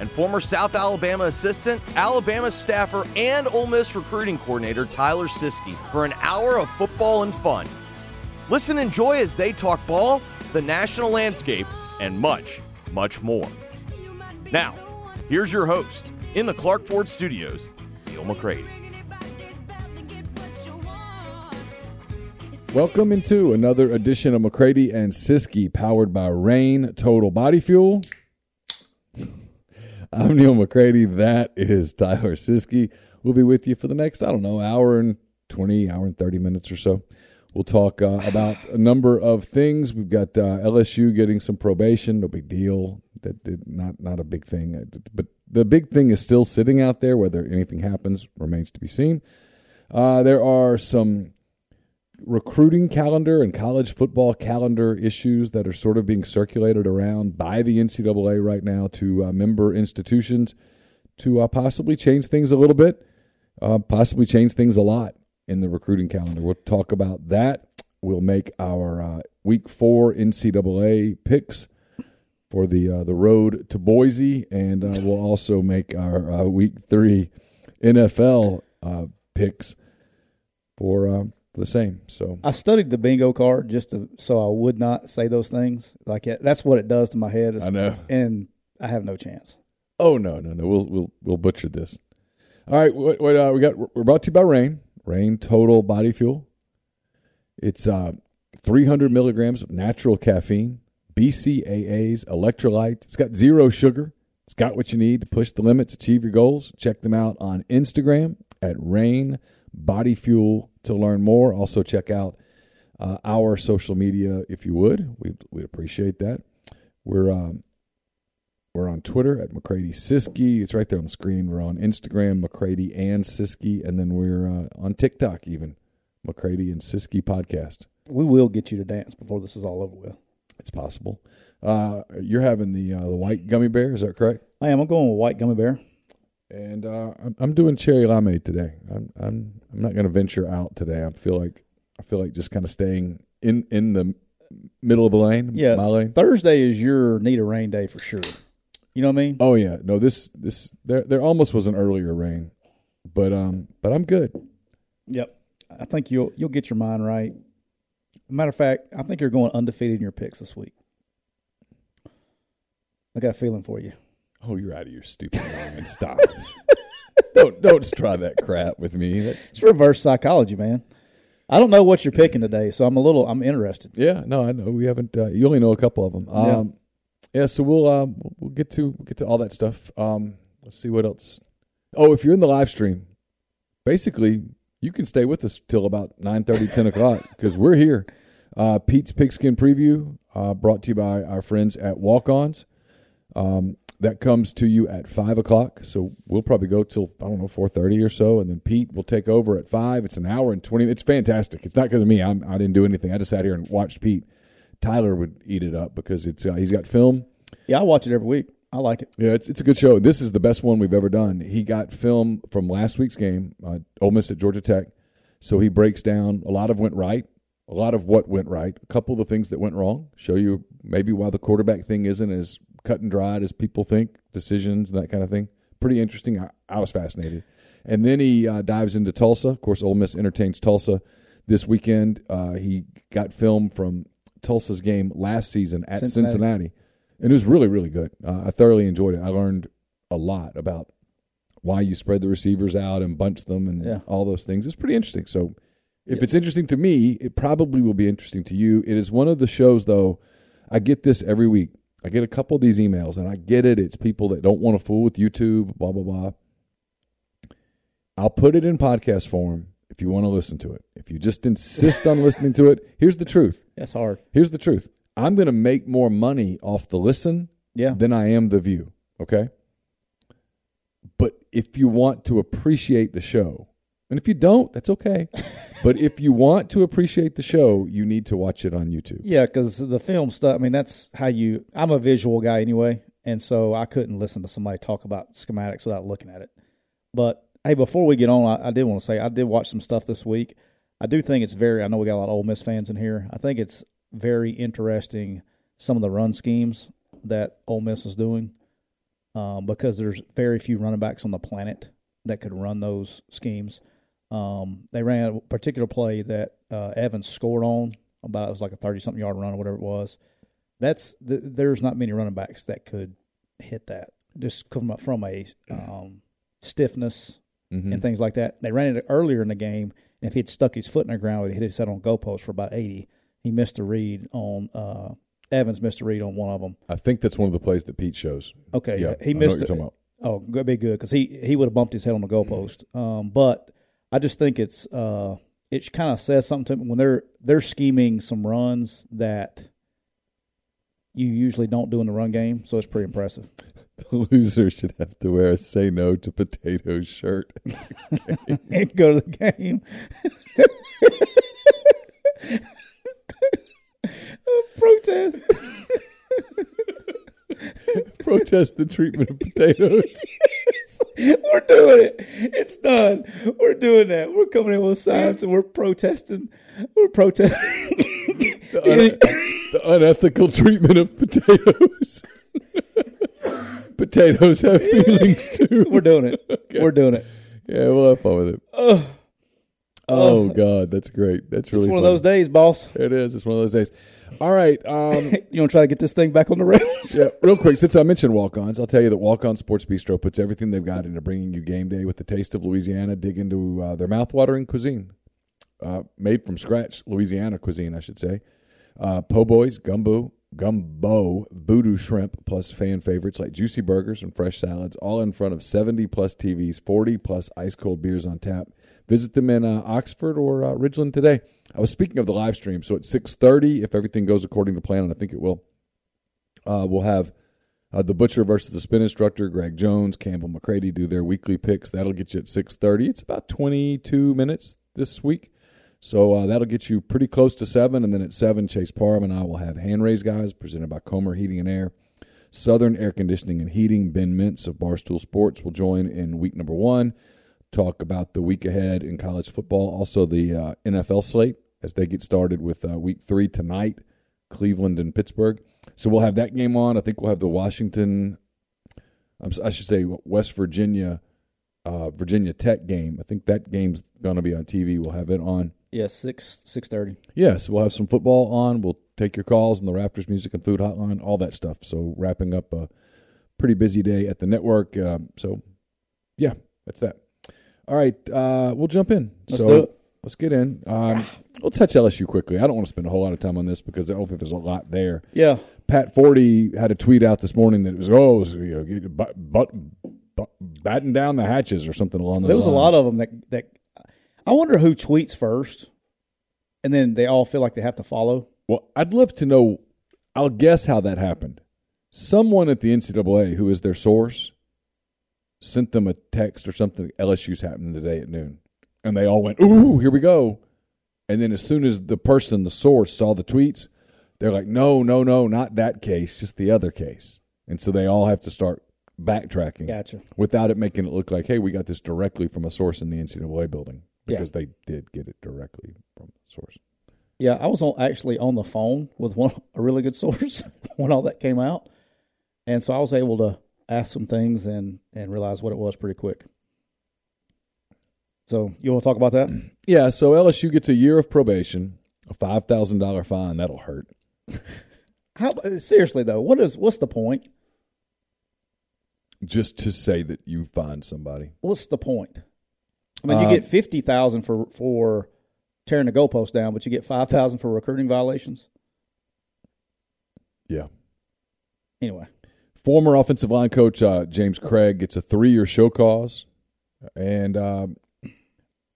and former South Alabama assistant, Alabama staffer, and Ole Miss recruiting coordinator Tyler Siskey for an hour of football and fun. Listen and enjoy as they talk ball, the national landscape, and much, much more. Now, here's your host in the Clark Ford Studios, Neal McCready. Welcome into another edition of McCready and Siskey, powered by Rain Total Body Fuel. I'm Neal McCready. That is Tyler Siskey. We'll be with you for the next, I don't know, hour and 20, hour and 30 minutes or so. We'll talk uh, about a number of things. We've got uh, LSU getting some probation. No big deal. That did not not a big thing. But the big thing is still sitting out there. Whether anything happens remains to be seen. Uh, there are some recruiting calendar and college football calendar issues that are sort of being circulated around by the NCAA right now to uh, member institutions to uh, possibly change things a little bit, uh, possibly change things a lot in the recruiting calendar. We'll talk about that. We'll make our uh, week four NCAA picks for the uh, the road to Boise, and uh, we'll also make our week three NFL picks for the same. So I studied the bingo card just to, so I would not say those things. Like that's what it does to my head. I know, and I have no chance. Oh no, no, no. We'll we'll we'll butcher this. All right, what, what uh, we got? We're brought to you by Rain. Rain Total Body Fuel. It's uh, 300 milligrams of natural caffeine, BCAAs, electrolytes. It's got zero sugar. It's got what you need to push the limits, achieve your goals. Check them out on Instagram at Rain Body Fuel to learn more. Also, check out uh, our social media if you would. We'd, we'd appreciate that. We're um, we're on Twitter at McCready Siskey. It's right there on the screen. We're on Instagram, McCready and Siskey, and then we're uh, on TikTok even, McCready and Siskey podcast. We will get you to dance before this is all over with. It's possible. Uh, you're having the uh, the white gummy bear, is that correct? I am. I'm going with white gummy bear and uh, I'm, I'm doing cherry limeade today. I'm I'm I'm not going to venture out today. I feel like I feel like just kind of staying in in the middle of the lane. Yeah, my lane. Thursday is your need a rain day for sure. You know what I mean? Oh yeah, no this this there there almost was an earlier rain, but um but I'm good. Yep, I think you'll you'll get your mind right. Matter of fact, I think you're going undefeated in your picks this week. I got a feeling for you. Oh, you're out of your stupid mind. Stop. don't don't try that crap with me. That's it's reverse psychology, man. I don't know what you're picking today, so I'm a little I'm interested. Yeah, no, I know we haven't. Uh, you only know a couple of them. Um, yeah. yeah, so we'll um, we'll get to we'll get to all that stuff. Um, let's see what else. Oh, if you're in the live stream, basically you can stay with us till about 9 30, 10 o'clock because we're here. Uh, Pete's Pigskin Preview, uh, brought to you by our friends at Walk Ons. Um, that comes to you at five o'clock. So we'll probably go till I don't know four thirty or so, and then Pete will take over at five. It's an hour and twenty. It's fantastic. It's not because of me. I'm, I did not do anything. I just sat here and watched Pete. Tyler would eat it up because it's uh, he's got film. Yeah, I watch it every week. I like it. Yeah, it's it's a good show. This is the best one we've ever done. He got film from last week's game, uh, Ole Miss at Georgia Tech. So he breaks down. A lot of went right, a lot of what went right, a couple of the things that went wrong, show you maybe why the quarterback thing isn't as cut and dried as people think, decisions and that kind of thing. Pretty interesting. I, I was fascinated. And then he uh, dives into Tulsa. Of course, Ole Miss entertains Tulsa this weekend. Uh, he got film from Tulsa's game last season at Cincinnati, Cincinnati. and it was really, really good. Uh, I thoroughly enjoyed it. I learned a lot about why you spread the receivers out and bunch them and Yeah. all those things. It's pretty interesting. So, if it's interesting to me, it probably will be interesting to you. It is one of the shows, though. I get this every week. I get a couple of these emails, and I get it. It's people that don't want to fool with YouTube, blah blah blah. I'll put it in podcast form if you want to listen to it. If you just insist on listening to it, here's the truth. That's hard. Here's the truth. I'm going to make more money off the listen Yeah. than I am the view. Okay. But if you want to appreciate the show, and if you don't, that's okay. but if you want to appreciate the show, you need to watch it on YouTube. Yeah, because the film stuff. I mean, that's how you. I'm a visual guy anyway, and so I couldn't listen to somebody talk about schematics without looking at it. But hey, before we get on, I, I did want to say I did watch some stuff this week. I do think it's very. I know we got a lot of Ole Miss fans in here. I think it's very interesting some of the run schemes that Ole Miss is doing, um, because there's very few running backs on the planet that could run those schemes. Um, they ran a particular play that uh, Evans scored on about it was like a thirty something yard run or whatever it was. That's th- there's not many running backs that could hit that just come up from a um, stiffness Mhm. and things like that. They ran it earlier in the game, and if he'd stuck his foot in the ground, he'd hit his head on goalpost for about eighty. He missed a read on uh, Evans missed a read on one of them. I think that's one of the plays that Pete shows. Okay, Yeah, he I know missed what it. Oh, good, be good because he he would have bumped his head on the goalpost. Um, but I just think it's uh, it kind of says something to me when they're they're scheming some runs that you usually don't do in the run game. So it's pretty impressive. The loser should have to wear a "Say No to Potatoes" shirt. And go to the game. Protest. Protest the treatment of potatoes. We're doing it. It's done. We're doing that. We're coming in with signs and we're protesting. We're protesting. the, un- the unethical treatment of potatoes. potatoes have feelings too. we're doing it. Okay. We're doing it. Yeah, we'll have fun with it. Oh God, that's great. That's really It's one of those days, boss. It is. It's one of those days. All right. Um, You want to try to get this thing back on the rails? yeah, real quick, since I mentioned walk-ons, I'll tell you that Walk-On Sports Bistro puts everything they've got into bringing you game day with the taste of Louisiana. Dig into uh, their mouth-watering cuisine, uh, made from scratch, Louisiana cuisine, I should say. Uh, po' boys, gumbo, gumbo, voodoo shrimp, plus fan favorites like juicy burgers and fresh salads, all in front of 70 plus TVs, 40 plus ice cold beers on tap. Visit them in uh, Oxford or uh, Ridgeland today. I was speaking of the live stream, so at 6:30, if everything goes according to plan, and I think it will, uh, we'll have uh, the Butcher versus the Spin Instructor, Greg Jones, Campbell McCready do their weekly picks. That'll get you at 6:30. It's about 22 minutes this week. So uh, that'll get you pretty close to seven, and then at seven, Chase Parham and I will have hand raise guys presented by Comer Heating and Air, Southern Air Conditioning and Heating. Ben Mintz of Barstool Sports will join in week number one. Talk about the week ahead in college football, also the uh, NFL slate as they get started with uh, week three tonight, Cleveland and Pittsburgh. So we'll have that game on. I think we'll have the Washington, I should say West Virginia, uh, Virginia Tech game. I think that game's going to be on TV. We'll have it on. Yeah, six six thirty. Yes, we'll have some football on. We'll take your calls on the Raptors Music and Food Hotline, all that stuff. So wrapping up a pretty busy day at the network. Uh, so yeah, that's that. All right, uh, we'll jump in. Let's so do it. let's get in. Um, we'll touch LSU quickly. I don't want to spend a whole lot of time on this because I don't think there's a lot there. Yeah, Pat Forde had a tweet out this morning that it was oh, it was, you know, get- but, but, but batten down the hatches or something along those. there was a lot of them that that. I wonder who tweets first, and then they all feel like they have to follow. Well, I'd love to know. I'll guess how that happened. Someone at the NCAA, who is their source, sent them a text or something. LSU's happening today at noon, and they all went, "Ooh, here we go!" And then as soon as the person, the source, saw the tweets, they're like, "No, no, no, not that case, just the other case." And so they all have to start backtracking Gotcha. without it making it look like, "Hey, we got this directly from a source in the NCAA building," Yeah. because they did get it directly from a source. Yeah, I was on, actually on the phone with one a really good source when all that came out, and so I was able to ask some things and and realize what it was pretty quick. So you want to talk about that? Yeah, so LSU gets a year of probation, a five thousand dollar fine. That'll hurt. How seriously though? What is what's the point? Just to say that you find somebody. What's the point? I mean, you Uh, get fifty thousand for for tearing the goalpost down, but you get five thousand for recruiting violations. Yeah. Anyway, Former offensive line coach uh, James Cregg gets a three year show cause, and um,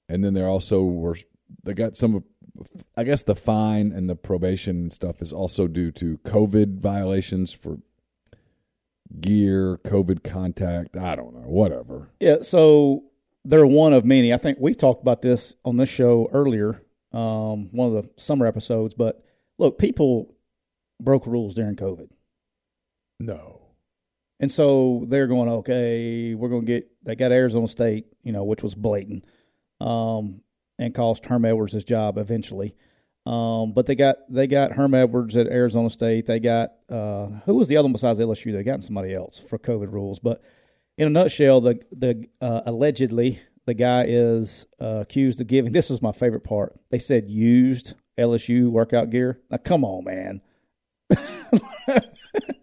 and then there also were they got some. I guess the fine and the probation and stuff is also due to COVID violations for gear, COVID contact. I don't know, whatever. yeah. So they're one of many. I think we talked about this on this show earlier, um, one of the summer episodes. But look, people broke rules during COVID. No. And so they're going, okay, we're going to get, they got Arizona State, you know, which was blatant, um, and cost Herm Edwards his job eventually. Um, but they got, they got Herm Edwards at Arizona State. They got, uh, who was the other one besides LSU? They got somebody else for COVID rules. But in a nutshell, the, the, uh, allegedly, the guy is uh, accused of giving, this was my favorite part. They said used LSU workout gear. Now, come on, man.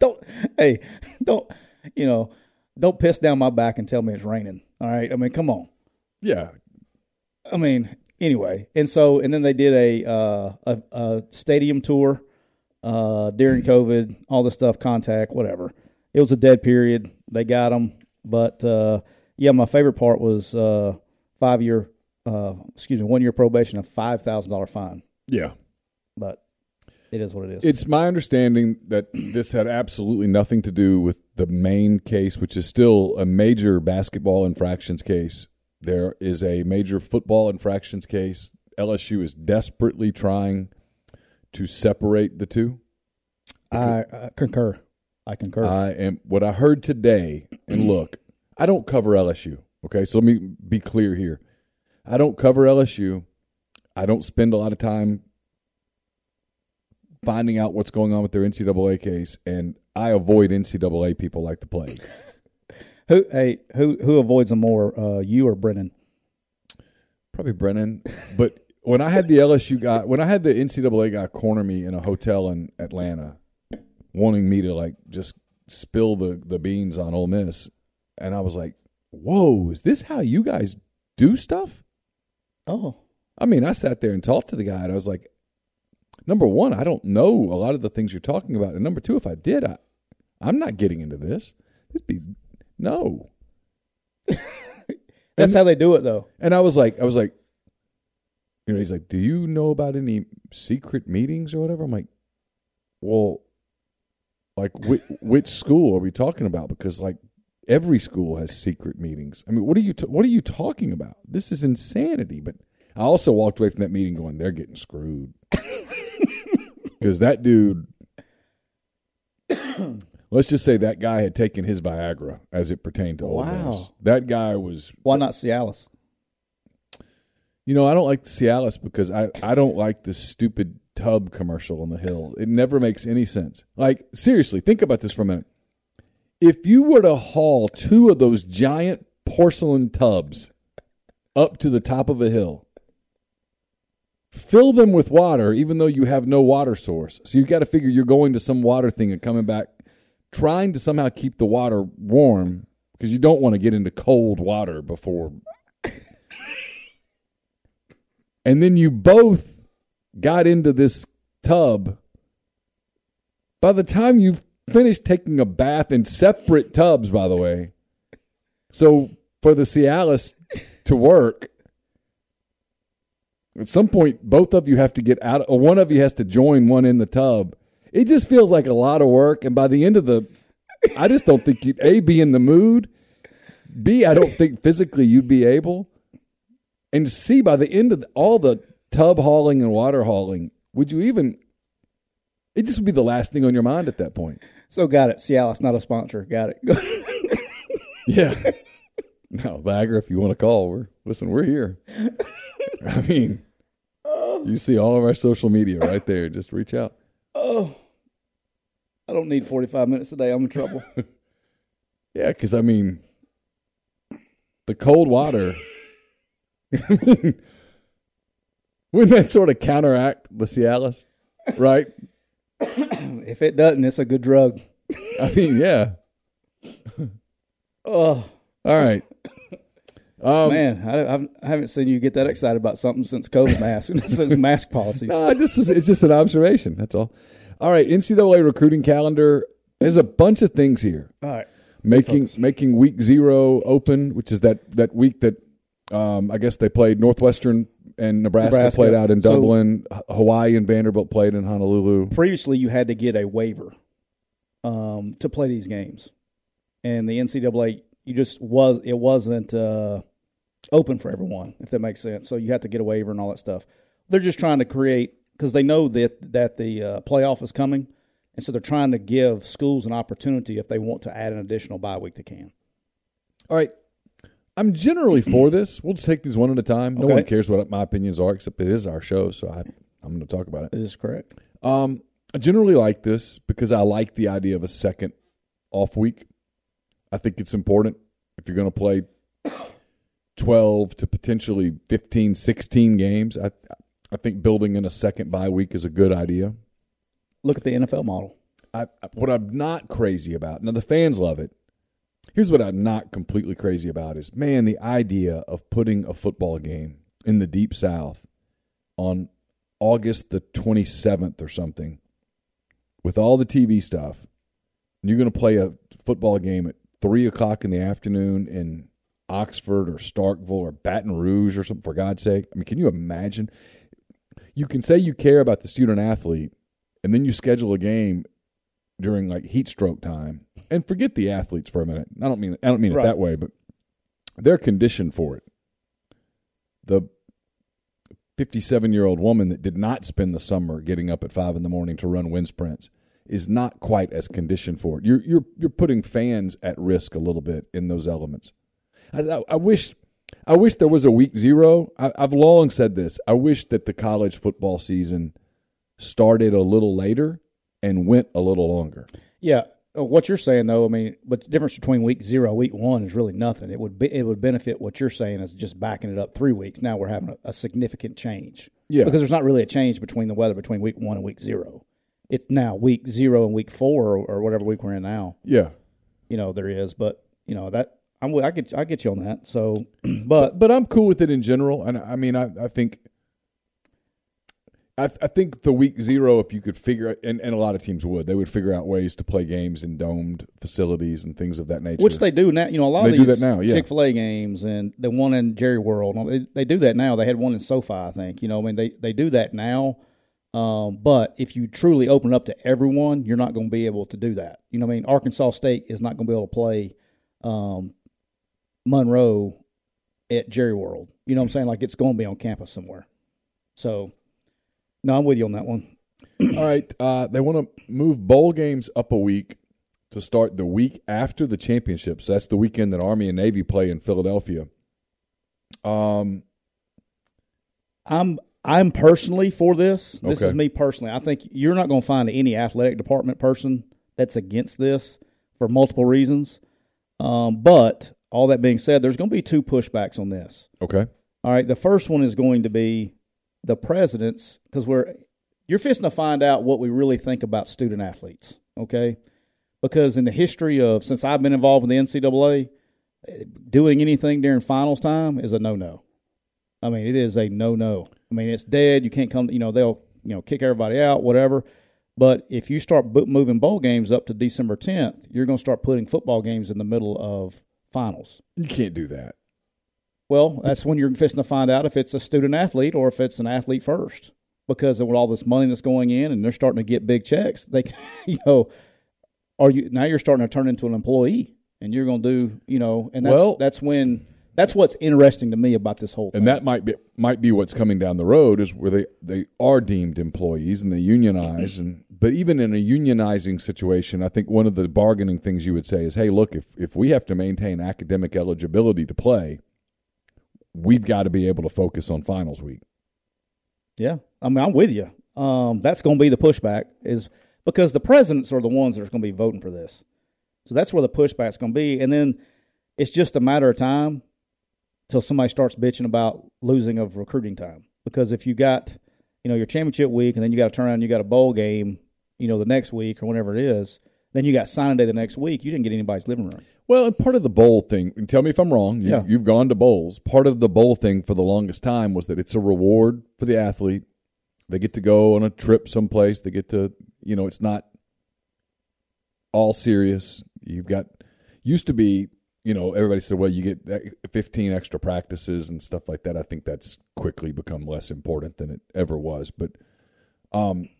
don't, hey, don't, you know, don't piss down my back and tell me it's raining. All right. I mean, come on. Yeah. I mean, anyway. And so, and then they did a, uh, a, a stadium tour uh, during COVID, all this stuff, contact, whatever. It was a dead period. They got them. But, uh, yeah, my favorite part was uh, five year, uh, excuse me, one year probation, a $5,000 fine. Yeah. But it is what it is. It's my understanding that this had absolutely nothing to do with the main case, which is still a major basketball infractions case. There is a major football infractions case. LSU is desperately trying to separate the two. I, I concur. I concur. I am what I heard today, and look, I don't cover LSU. Okay, so let me be clear here. I don't cover LSU. I don't spend a lot of time finding out what's going on with their NCAA case, and I avoid NCAA people like the plague. who, hey, who, who avoids them more, uh, you or Brennan? Probably Brennan, but when I had the LSU guy, when I had the NCAA guy corner me in a hotel in Atlanta, wanting me to like just spill the the beans on Ole Miss, and I was like, "Whoa, is this how you guys do stuff?" Oh, I mean, I sat there and talked to the guy, and I was like, "Number one, I don't know a lot of the things you're talking about, and number two, if I did, I, I'm not getting into this. It'd be no." that's how they do it, though. And I was like, I was like, you know, he's like, do you know about any secret meetings or whatever? I'm like, well, like which, which school are we talking about? Because like every school has secret meetings. I mean, what are you t- what are you talking about? This is insanity. But I also walked away from that meeting going, they're getting screwed because that dude. Let's just say that guy had taken his Viagra as it pertained to Ole Wow. Miss. That guy was Why not Cialis? You know, I don't like Cialis because I, I don't like the stupid tub commercial on the hill. It never makes any sense. Like, seriously, think about this for a minute. If you were to haul two of those giant porcelain tubs up to the top of a hill, fill them with water, even though you have no water source. So you've got to figure you're going to some water thing and coming back, trying to somehow keep the water warm because you don't want to get into cold water before and then you both got into this tub. By the time you finished taking a bath in separate tubs, by the way, so for the Cialis to work, at some point, both of you have to get out, or one of you has to join one in the tub. It just feels like a lot of work, and by the end of the, I just don't think you'd a be in the mood. B, I don't think physically you'd be able. And C, by the end of the, all the tub hauling and water hauling, would you even? It just would be the last thing on your mind at that point. So got it. Cialis, not a sponsor. Got it. Yeah. no, Viagra, if you want to call, we're listen, we're here. I mean, oh. You see all of our social media right there. Just reach out. Oh, I don't need 45 minutes a day. I'm in trouble. Yeah, because I mean, the cold water. Wouldn't that sort of counteract the Cialis, right? if it doesn't, it's a good drug. I mean, yeah. Oh, All right. Um, man, I, I've- I haven't seen you get that excited about something since COVID mask, since mask policies. No, just was. It's just an observation. That's all. All right. NCAA recruiting calendar. There's a bunch of things here. All right. Making making week zero open, which is that that week that um, I guess they played Northwestern and Nebraska, Nebraska. played out in Dublin. H- Hawaii and Vanderbilt played in Honolulu. Previously, you had to get a waiver um, to play these games, and the NCAA you just was it wasn't uh, open for everyone, if that makes sense. So you have to get a waiver and all that stuff. They're just trying to create because they know that that the uh, playoff is coming, and so they're trying to give schools an opportunity if they want to add an additional bye week, they can. All right. I'm generally for this. We'll just take these one at a time. No Okay. one cares what my opinions are, except it is our show, so I, I'm going to talk about it. Is this correct? Um, I generally like this because I like the idea of a second off week. I think it's important if you're going to play 12 to potentially 15, 16 games. I I think building in a second bye week is a good idea. Look at the NFL model. I, what I'm not crazy about, now the fans love it. Here's what I'm not completely crazy about is, man, the idea of putting a football game in the deep south on August the 27th or something with all the TV stuff, and you're going to play a football game at 3 o'clock in the afternoon in Oxford or Starkville or Baton Rouge or something, for God's sake. I mean, can you imagine? You can say you care about the student athlete, and then you schedule a game during like heat stroke time and forget the athletes for a minute. I don't mean I don't mean Right. it that way, but they're conditioned for it. The 57 year old woman that did not spend the summer getting up at five in the morning to run wind sprints is not quite as conditioned for it. You're you're you're putting fans at risk a little bit in those elements. I, I, I wish I wish there was a week zero. I, I've long said this. I wish that the college football season started a little later and went a little longer. Yeah, uh, what you're saying though, I mean, but the difference between week zero, week one is really nothing. It would be, it would benefit what you're saying is just backing it up three weeks. Now we're having a, a significant change. Yeah. because there's not really a change between the weather between week one and week zero. It's now week zero and week four or, or whatever week we're in now. Yeah. You know there is, but you know that I'm I get I get you on that. So, but But I'm cool with it in general. And I mean, I, I think. I, I think the week zero, if you could figure, and, and a lot of teams would, they would figure out ways to play games in domed facilities and things of that nature. Which they do now. You know, a lot They of these now, yeah. Chick Fil A games and the one in Jerry World, they, they do that now. They had one in SoFi, I think. You know, I mean, they they do that now. Um, but if you truly open up to everyone, you're not going to be able to do that. You know, what I mean, Arkansas State is not going to be able to play um, Monroe at Jerry World. You know what I'm saying? Like it's going to be on campus somewhere. So, no, I'm with you on that one. All right. Uh, they want to move bowl games up a week to start the week after the championship. So that's the weekend that Army and Navy play in Philadelphia. Um, I'm I'm personally for this. This Okay. is me personally. I think you're not going to find any athletic department person that's against this for multiple reasons. Um, but all that being said, there's going to be two pushbacks on this. okay. All right, the first one is going to be the presidents because we're you're fixing to find out what we really think about student athletes. Okay, because in the history of since I've been involved with the NCAA, doing anything during finals time is a no no. I mean, it is a no no. I mean, it's dead. You can't come. You know, they'll you know kick everybody out, whatever. But if you start moving bowl games up to December 10th, you're going to start putting football games in the middle of finals. You can't do that. Well, that's when you're fixing to find out if it's a student athlete or if it's an athlete first. Because with all this money that's going in and they're starting to get big checks, they, you know, are you now you're starting to turn into an employee and you're going to do, you know, and that's Well- that's when that's what's interesting to me about this whole thing. And that might be might be what's coming down the road is where they, they are deemed employees and they unionize and but even in a unionizing situation, I think one of the bargaining things you would say is, hey, look, if if we have to maintain academic eligibility to play, we've got to be able to focus on finals week. Yeah, I mean, I'm with you. Um, that's going to be the pushback is because the presidents are the ones that are going to be voting for this. So that's where the pushback's going to be, and then it's just a matter of time till somebody starts bitching about losing of recruiting time. Because if you got, you know, your championship week, and then you got to turn around, and you got a bowl game, you know, the next week or whatever it is, then you got signing day the next week. You didn't get anybody's living room. Well, and part of the bowl thing, and tell me if I'm wrong, you've, Yeah. you've gone to bowls. Part of the bowl thing for the longest time was that it's a reward for the athlete. They get to go on a trip someplace. They get to, you know, it's not all serious. You've got, used to be, you know, everybody said, well, you get 15 extra practices and stuff like that. I think that's quickly become less important than it ever was. But, um,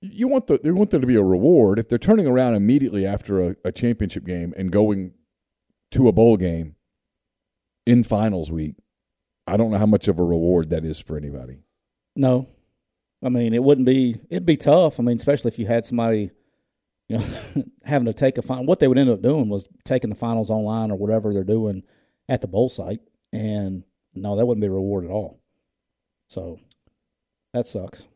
you want the you want there to be a reward if they're turning around immediately after a, a championship game and going to a bowl game in finals week. I don't know how much of a reward that is for anybody. No, I mean it wouldn't be. It'd be tough. I mean, especially if you had somebody, you know, having to take a final. What they would end up doing was taking the finals online or whatever they're doing at the bowl site, and no, that wouldn't be a reward at all. So that sucks.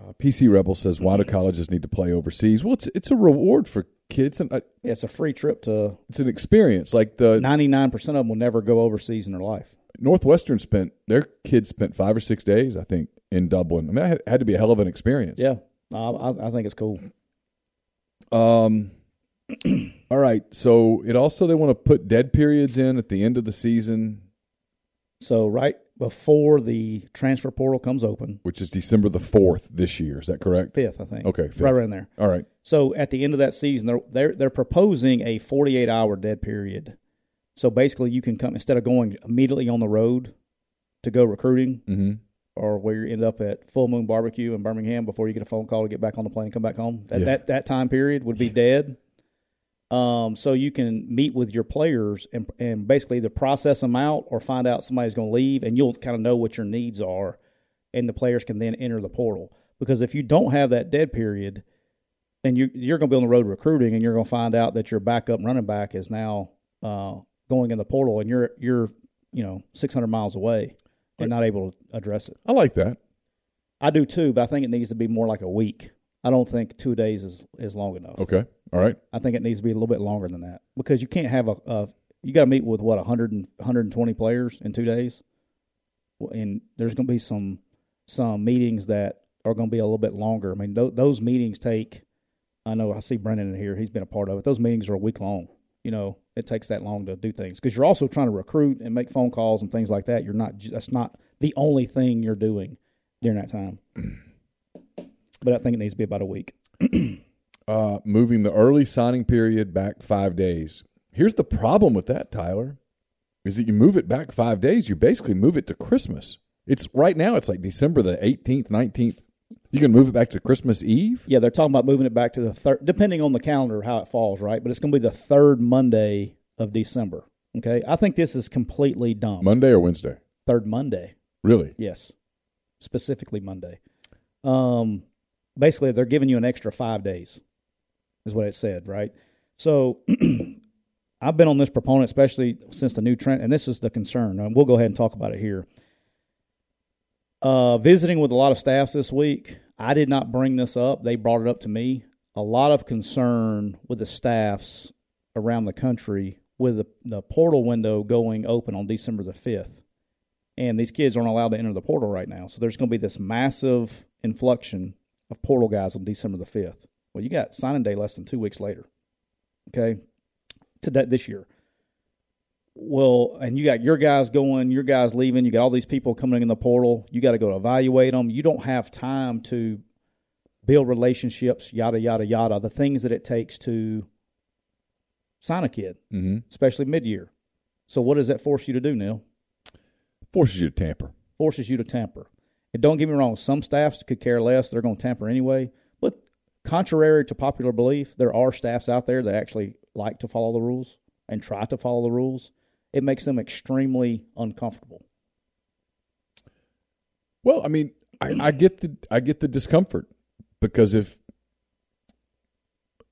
Uh, PC Rebel says, "Why do colleges need to play overseas?" Well, it's it's a reward for kids, and uh, Yeah, it's a free trip to. it's an experience. Like the Ninety nine percent of them will never go overseas in their life. Northwestern spent their kids spent five or six days, I think, in Dublin. I mean, that had, had to be a hell of an experience. Yeah, I, I think it's cool. Um. all right. So it also they want to put dead periods in at the end of the season, So right before the transfer portal comes open, which is December the fourth this year. Is that correct? fifth, I think. Okay, fifth. right around there. All right. So at the end of that season, they're they're, they're proposing a 48 hour dead period. So basically, you can come instead of going immediately on the road to go recruiting, Mm-hmm. Or where you end up at Full Moon Barbecue in Birmingham before you get a phone call to get back on the plane and come back home. That Yeah. that, that time period would be dead. Um, so you can meet with your players and and basically either process them out or find out somebody's going to leave, and you'll kind of know what your needs are, and the players can then enter the portal. Because if you don't have that dead period, then you you're going to be on the road recruiting, and you're going to find out that your backup running back is now uh, going in the portal, and you're you're you know 600 miles away and not able to address it. I like that. I do too, but I think it needs to be more like a week. I don't think two days is is long enough. Okay. All right. I think it needs to be a little bit longer than that because you can't have a, a you got to meet with what 100 and, 120 players in two days, and there's going to be some some meetings that are going to be a little bit longer. I mean, th- those meetings take. I know I see Brendan in here; he's been a part of it. Those meetings are a week long. You know, it takes that long to do things because you're also trying to recruit and make phone calls and things like that. You're not. That's not the only thing you're doing during that time. But I think it needs to be about a week. Uh, moving the early signing period back five days. Here's the problem with that, Tyler, is that you move it back five days. You basically move it to Christmas. It's right now. It's like December the 18th, 19th. You can move it back to Christmas Eve. Yeah, they're talking about moving it back to the third, depending on the calendar how it falls, right? But it's going to be the third Monday of December. Okay, I think this is completely dumb. Monday or Wednesday? third Monday, Really? yes, specifically Monday. Um, basically, they're giving you an extra five days, is what it said, right? So, I've been on this proponent, especially since the new trend, and this is the concern. And we'll go ahead and talk about it here. Uh, visiting with a lot of staffs this week, I did not bring this up. They brought it up to me. A lot of concern with the staffs around the country with the, the portal window going open on December the 5th. And these kids aren't allowed to enter the portal right now. So there's going to be this massive inflection of portal guys on December the 5th. Well, you got signing day less than two weeks later. Okay. To that this year. Well, and you got your guys going, your guys leaving, you got all these people coming in the portal. You got to go evaluate them. You don't have time to build relationships, yada, yada, yada. The things that it takes to sign a kid, Mm-hmm. especially mid year. So, what does that force you to do, Neal? Forces you to tamper. Forces you to tamper. And don't get me wrong, some staffs could care less. They're going to tamper anyway. But contrary to popular belief, there are staffs out there that actually like to follow the rules and try to follow the rules. It makes them extremely uncomfortable. Well, I mean, I, I get the I get the discomfort because if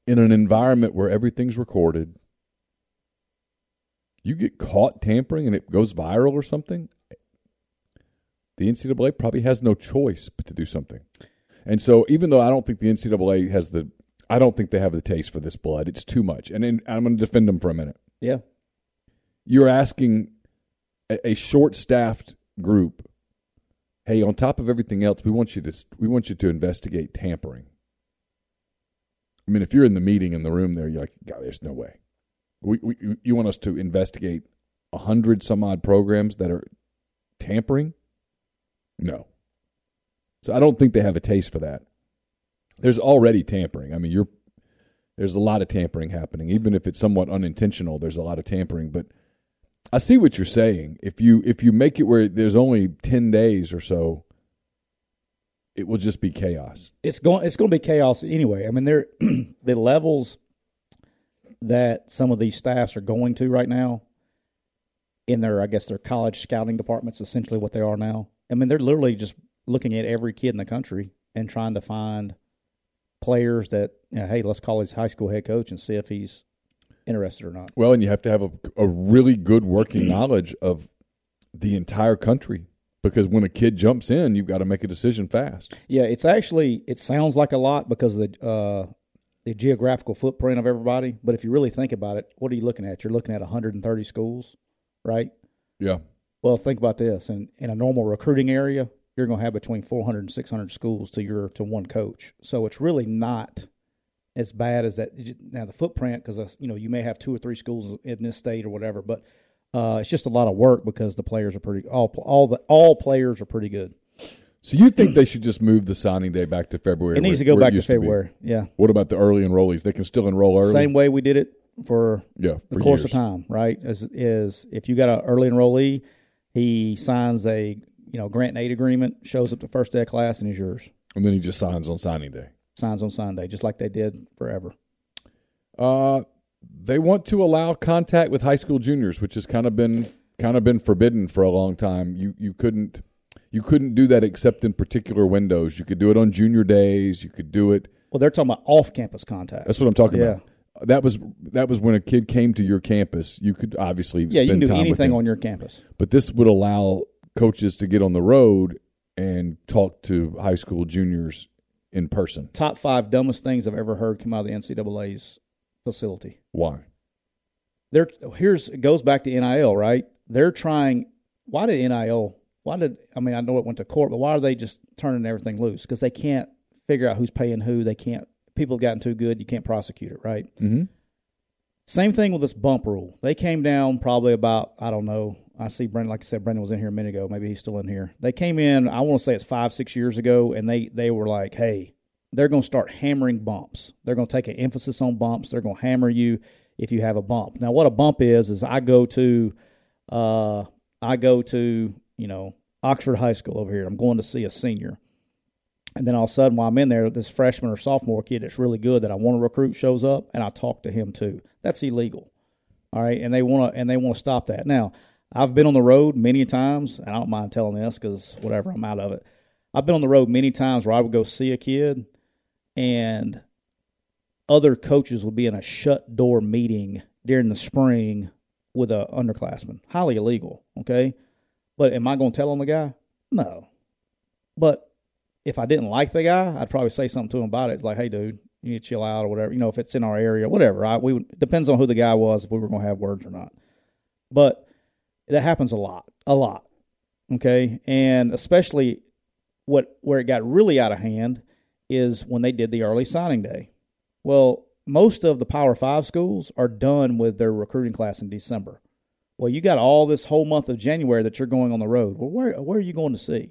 in an environment where everything's recorded, you get caught tampering and it goes viral or something, the NCAA probably has no choice but to do something. And so, even though I don't think the NCAA has the, I don't think they have the taste for this blood. It's too much. And in, I'm going to defend them for a minute. Yeah. You're asking a, a short-staffed group, hey, on top of everything else, we want you to we want you to investigate tampering. I mean, if you're in the meeting in the room there, you're like, God, there's no way. We, we you want us to investigate a hundred some odd programs that are tampering? No. So I don't think they have a taste for that. There's already tampering. I mean, you're there's a lot of tampering happening, even if it's somewhat unintentional. There's a lot of tampering, but I see what you're saying. If you if you make it where there's only ten days or so, it will just be chaos. It's going it's going to be chaos anyway. I mean, there the levels that some of these staffs are going to right now in their I guess their college scouting departments essentially what they are now. I mean, they're literally just looking at every kid in the country and trying to find players that you know, hey, let's call his high school head coach and see if he's interested or not. Well, and you have to have a, a really good working knowledge of the entire country because when a kid jumps in, you've got to make a decision fast. Yeah, it's actually it sounds like a lot because of the uh, the geographical footprint of everybody, but if you really think about it, what are you looking at? You're looking at 130 schools, right? Yeah. Well, think about this: in in a normal recruiting area, you're going to have between 400 and 600 schools to your to one coach. So it's really not as bad as that. Now the footprint, because uh, you know you may have two or three schools in this state or whatever, but uh, it's just a lot of work because the players are pretty all all the all players are pretty good. So you think they should just move the signing day back to February? It needs to go back to February. To yeah. What about the early enrollees? They can still enroll early. Same way we did it for yeah the course years. of time, right? Is is if you got an early enrollee, he signs a you know grant and aid agreement, shows up the first day of class, and is yours. And then he just signs on signing day. Signs on Sunday, just like they did forever. Uh, they want to allow contact with high school juniors, which has kind of been kind of been forbidden for a long time. You you couldn't you couldn't do that except in particular windows. You could do it on junior days. You could do it. Well, they're talking about off-campus contact. That's what I'm talking Yeah. about. That was that was when a kid came to your campus. You could obviously yeah, you can do anything on your campus. but this would allow coaches to get on the road and talk to high school juniors in person. Top five dumbest things I've ever heard come out of the NCAA's facility. Why? They're here's it goes back to NIL, right? They're trying. Why did NIL? Why did I mean? I know it went to court, but why are they just turning everything loose? Because they can't figure out who's paying who. They can't. People have gotten too good. You can't prosecute it, right? Mm-hmm. Same thing with this bump rule. They came down probably about I don't know. I see Brendan, like I said, Brendan was in here a minute ago. Maybe he's still in here. They came in. I want to say it's five, six years ago, and they they were like, hey, they're going to start hammering bumps. They're going to take an emphasis on bumps. They're going to hammer you if you have a bump. Now, what a bump is is I go to, uh, I go to you know Oxford High School over here. I'm going to see a senior. And then all of a sudden, while I'm in there, this freshman or sophomore kid that's really good that I want to recruit shows up, and I talk to him too. That's illegal. All right, and they want to and they want to stop that. Now, I've been on the road many times, and I don't mind telling this because whatever, I'm out of it. I've been on the road many times where I would go see a kid, and other coaches would be in a shut door meeting during the spring with a underclassman. Highly illegal. Okay, but am I going to tell on the guy? No. But if I didn't like the guy, I'd probably say something to him about it. It's like, hey, dude, you need to chill out or whatever. You know, if it's in our area, whatever. I, we would, depends on who the guy was if we were going to have words or not. But that happens a lot, a lot. Okay, and especially what where it got really out of hand is when they did the early signing day. Well, most of the Power Five schools are done with their recruiting class in December. Well, you got all this whole month of January that you're going on the road. Well, where where are you going to see?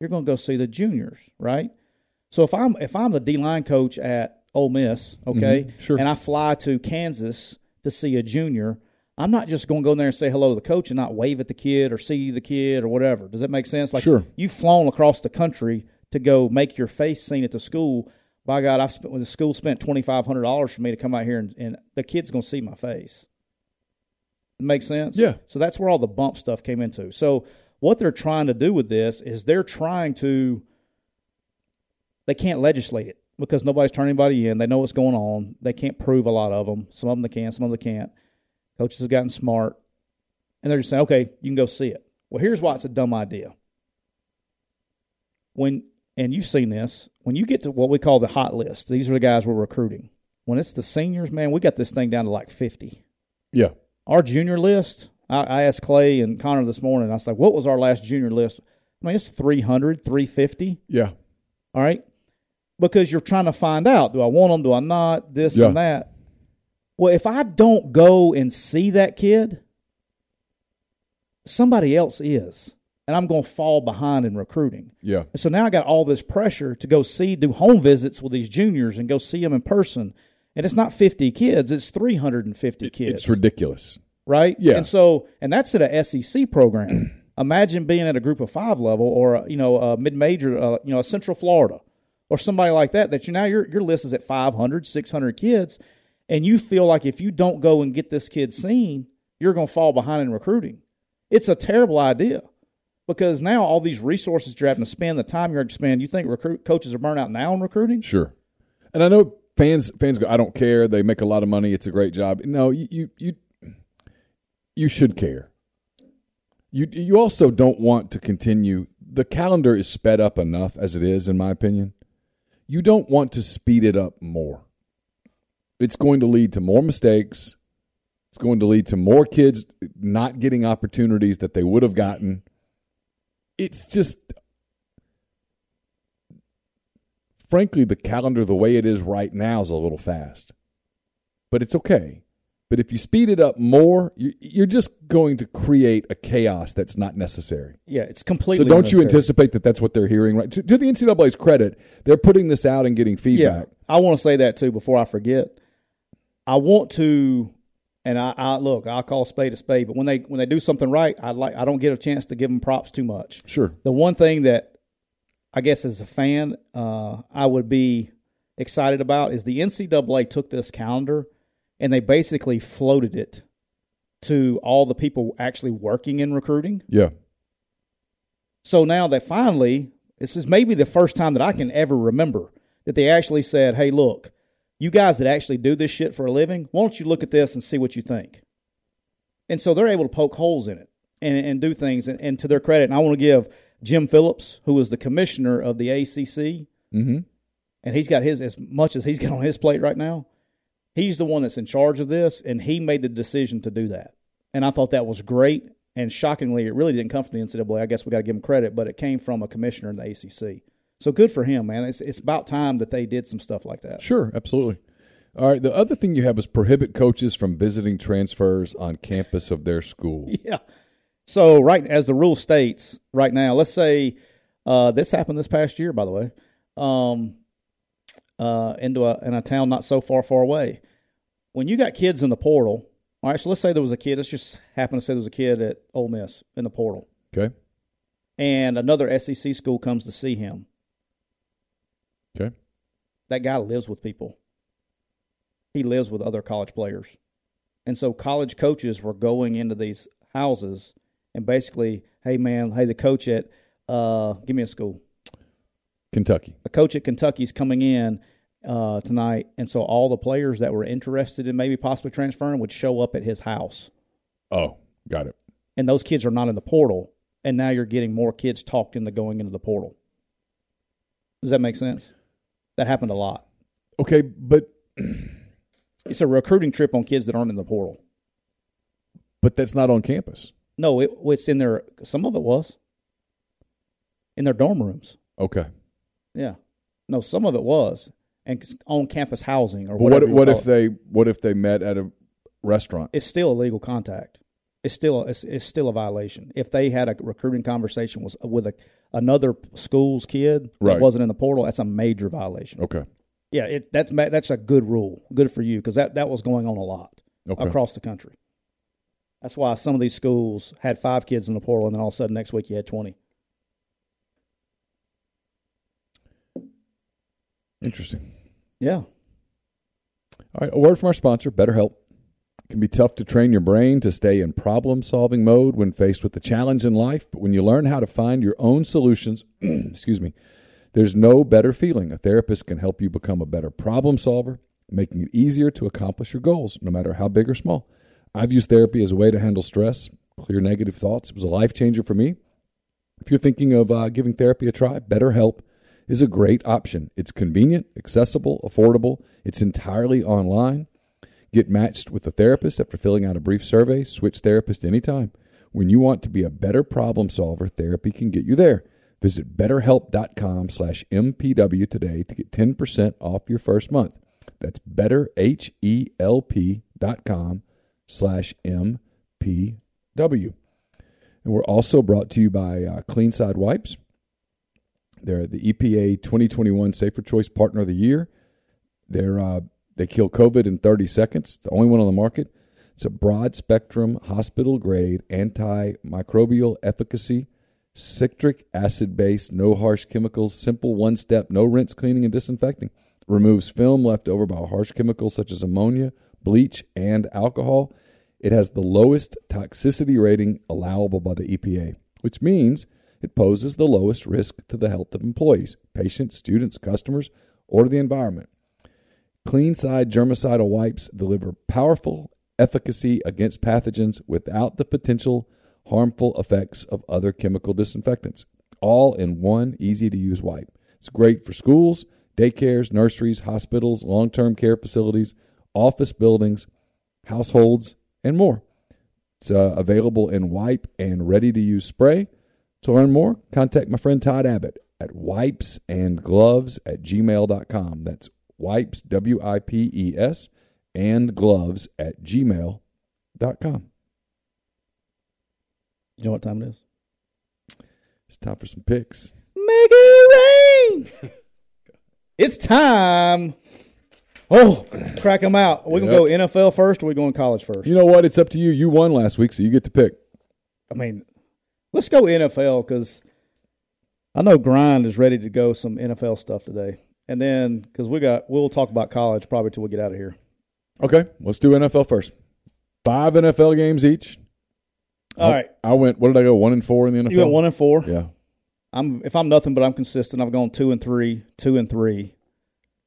You're going to go see the juniors, right? So if I'm if I'm the D line coach at Ole Miss, okay, Mhm, sure. and I fly to Kansas to see a junior, I'm not just going to go in there and say hello to the coach and not wave at the kid or see the kid or whatever. Does that make sense? Like Sure. you've flown across the country to go make your face seen at the school. By God, I've spent when the school spent twenty five hundred dollars for me to come out here and, and the kid's going to see my face. It makes sense. Yeah. So that's where all the bump stuff came into. So what they're trying to do with this is they're trying to. They can't legislate it because nobody's turning anybody in. They know what's going on. They can't prove a lot of them. Some of them they can, some of them they can't. Coaches have gotten smart, and they're just saying, "Okay, you can go see it." Well, here's why it's a dumb idea. when and you've seen this when you get to what we call the hot list. These are the guys we're recruiting. When it's the seniors, man, we got this thing down to like fifty. Yeah. Our junior list. I, I asked Clay and Connor this morning. I was like, "What was our last junior list?" I mean, it's 300, 350. Yeah. All right. Because you're trying to find out do I want them? Do I not? This Yeah. and that. Well, if I don't go and see that kid, somebody else is. And I'm going to fall behind in recruiting. Yeah. And so now I got all this pressure to go see, do home visits with these juniors and go see them in person. And it's not 50 kids, it's 350 kids It's ridiculous. right? Yeah. And so, and that's at a SEC program. Imagine being at a Group of Five level, or a, you know, a mid-major, uh, you know, a Central Florida, or somebody like that. That you now your your list is at 500, 600 kids, and you feel like if you don't go and get this kid seen, you're going to fall behind in recruiting. It's a terrible idea because now all these resources you're having to spend, the time you're having to spend. You think recruit coaches are burnt out now in recruiting? Sure. And I know fans fans go, I don't care. They make a lot of money. It's a great job. No, you you you, you should care. You you also don't want to continue. The calendar is sped up enough as it is, in my opinion. You don't want to speed it up more. It's going to lead to more mistakes. It's going to lead to more kids not getting opportunities that they would have gotten. It's just frankly, the calendar the way it is right now is a little fast, but it's okay. But if you speed it up more, you- you're just going to create a chaos that's not necessary. Yeah, it's completely. So don't you anticipate that that's what they're hearing? Right? To, to the NCAA's credit, they're putting this out and getting feedback. Yeah, I want to say that too before I forget. I want to, and I, I look. I'll call spade a spade. But when they when they do something right, I like. I don't get a chance to give them props too much. Sure. The one thing that I guess as a fan, uh, I would be excited about is the NCAA took this calendar and they basically floated it to all the people actually working in recruiting. Yeah. So now that finally, this is maybe the first time that I can ever remember that they actually said, hey, look, you guys that actually do this shit for a living, why don't you look at this and see what you think? And so they're able to poke holes in it and, and do things. And, and to their credit, and I want to give Jim Phillips, who was the commissioner of the ACC, Mm-hmm. and he's got his, as much as he's got on his plate right now, he's the one that's in charge of this, and he made the decision to do that. And I thought that was great. And shockingly, it really didn't come from the NCAA. I guess we got to give him credit, but it came from a commissioner in the ACC. So good for him, man. It's it's about time that they did some stuff like that. Sure, absolutely. All right. The other thing you have is prohibit coaches from visiting transfers on campus of their school. Yeah. So right as the rule states right now, let's say uh, this happened this past year, by the way, um, uh, into a in a town not so far far away. When you got kids in the portal, all right. So let's say there was a kid. Let's just happen to say there was a kid at Ole Miss in the portal, Okay. and another SEC school comes to see him. Okay. That guy lives with people. He lives with other college players. And so college coaches were going into these houses and basically, hey man, hey the coach at uh give me a school. Kentucky. A coach at Kentucky's coming in uh tonight and so all the players that were interested in maybe possibly transferring would show up at his house. Oh, got it. And those kids are not in the portal and now you're getting more kids talked into going into the portal. Does that make sense? That happened a lot. Okay, but It's a recruiting trip on kids that aren't in the portal. but that's not on campus. No, it, it's in their. Some of it was in their dorm rooms. Okay. Yeah, no, some of it was, and on campus housing or what what if it. they what if they met at a restaurant? It's still illegal contact. It's still it's, it's still a violation. If they had a recruiting conversation was with a another school's kid that Right. wasn't in the portal, that's a major violation. Okay. Yeah, it, that's that's a good rule. Good for you because that that was going on a lot Okay. across the country. That's why some of these schools had five kids in the portal, and then all of a sudden next week you had twenty. Interesting. Yeah. All right, a word from our sponsor, BetterHelp. Can be tough to train your brain to stay in problem solving mode when faced with a challenge in life, but when you learn how to find your own solutions, excuse me, there's no better feeling. A therapist can help you become a better problem solver, making it easier to accomplish your goals, no matter how big or small. I've used therapy as a way to handle stress, clear negative thoughts. It was a life changer for me. If you're thinking of uh, giving therapy a try, BetterHelp is a great option. It's convenient, accessible, affordable. It's entirely online. Get matched with a therapist after filling out a brief survey. Switch therapist anytime. When you want to be a better problem solver, therapy can get you there. Visit betterhelp.com slash MPW today to get 10% off your first month. That's betterhelp.com slash MPW. And we're also brought to you by uh, Cleanside Wipes. They're the EPA 2021 Safer Choice Partner of the Year. They're, uh, they kill COVID in 30 seconds. It's the only one on the market. It's a broad spectrum, hospital grade, antimicrobial efficacy, citric acid based, no harsh chemicals, simple one step, no rinse, cleaning, and disinfecting. Removes film left over by harsh chemicals such as ammonia, bleach, and alcohol. It has the lowest toxicity rating allowable by the EPA, which means it poses the lowest risk to the health of employees, patients, students, customers, or the environment. Cleanside germicidal wipes deliver powerful efficacy against pathogens without the potential harmful effects of other chemical disinfectants, all in one easy to use wipe. It's great for schools, daycares, nurseries, hospitals, long term care facilities, office buildings, households, and more. It's uh, available in wipe and ready to use spray. To learn more, contact my friend Todd Abbott at wipesandgloves at gmail.com. That's wipes, W I P E S, and gloves at gmail.com. You know what time it is? It's time for some picks. Make it rain. it's time. Oh, crack them out. Are we Yep. gonna go NFL first, or we going college first? You know what? It's up to you. You won last week, so you get to pick. I mean, let's go NFL because I know Grind is ready to go some NFL stuff today, and then because we got we'll talk about college probably till we get out of here. Okay, let's do NFL first. Five NFL games each. All I- right, I went. What did I go? One and four in the NFL. you went one and four. Yeah. I'm if I'm nothing but I'm consistent. I've gone two and three, two and three.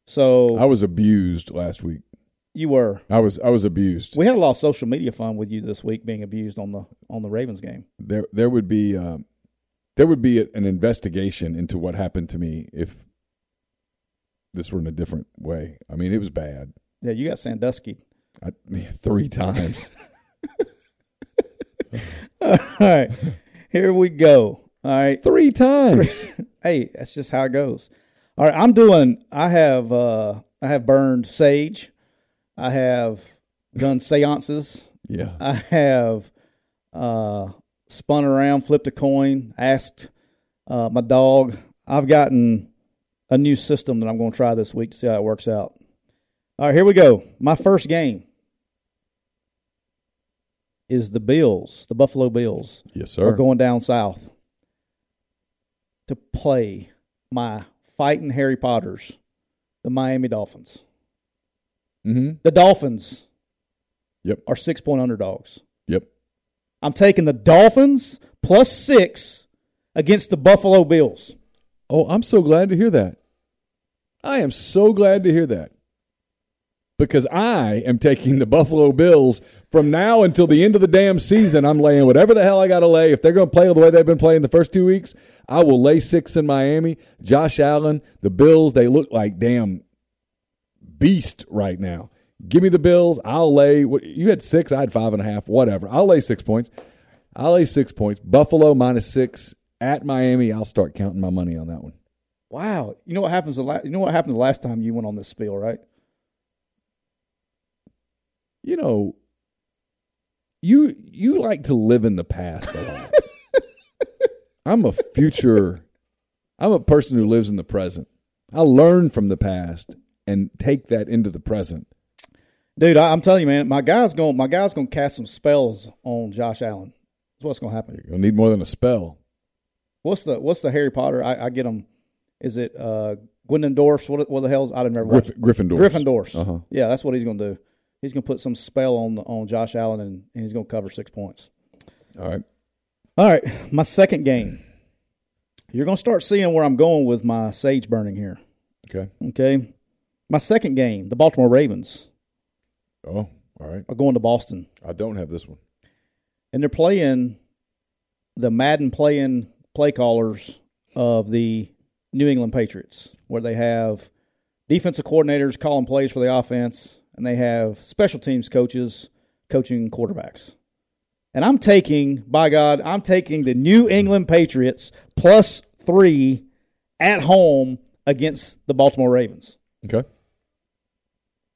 So I was abused last week. you were. I was. I was abused. We had a lot of social media fun with you this week being abused on the on the Ravens game. There, there would be, um, there would be an investigation into what happened to me if this were in a different way. I mean, it was bad. Yeah, you got Sandusky. I, three times. All right, here we go. All right, three times. hey, that's just how it goes. All right, I'm doing. I have uh I have burned sage. I have done seances. Yeah. I have uh spun around, flipped a coin, asked uh, my dog. I've gotten a new system that I'm going to try this week to see how it works out. All right, here we go. My first game is the Bills, the Buffalo Bills Yes, sir. are going down south to play my fighting Harry Potters, the Miami Dolphins. mm-hmm. The Dolphins Yep. are six point underdogs. Yep. I'm taking the Dolphins plus six against the Buffalo Bills. Oh, I'm so glad to hear that. I am so glad to hear that. Because I am taking the Buffalo Bills from now until the end of the damn season. I'm laying whatever the hell I got to lay. If they're going to play the way they've been playing the first two weeks, I will lay six in Miami. Josh Allen, the Bills, they look like damn beast right now. Give me the Bills. I'll lay. You had six. I had five and a half. Whatever. I'll lay six points. I'll lay six points. Buffalo minus six at Miami. I'll start counting my money on that one. Wow. You know what happens the la- you know what happened the last time you went on this spiel, right? you know, you you like to live in the past a lot. I'm a future. I'm a person who lives in the present. I learn from the past and take that into the present. Dude, I, I'm telling you, man, my guy's going my guy's going to cast some spells on Josh Allen. That's what's going to happen. You'll need more than a spell. What's the what's the Harry Potter? I, I get them. Is it uh Gwendolyn's? What what the hell's I don't remember. Griff, Gryffindor. Gryffindors. Uh-huh. Yeah, that's what he's going to do. He's going to put some spell on the, on Josh Allen, and, and he's going to cover six points. All right. All right, my second game. You're going to start seeing where I'm going with my sage burning here. Okay. Okay, my second game, the Baltimore Ravens Oh, all right. are going to Boston, I don't have this one. and they're playing the Madden playing play callers of the New England Patriots, where they have defensive coordinators calling plays for the offense, and they have special teams coaches coaching quarterbacks. And I'm taking, by God, I'm taking the New England Patriots plus three at home against the Baltimore Ravens. Okay.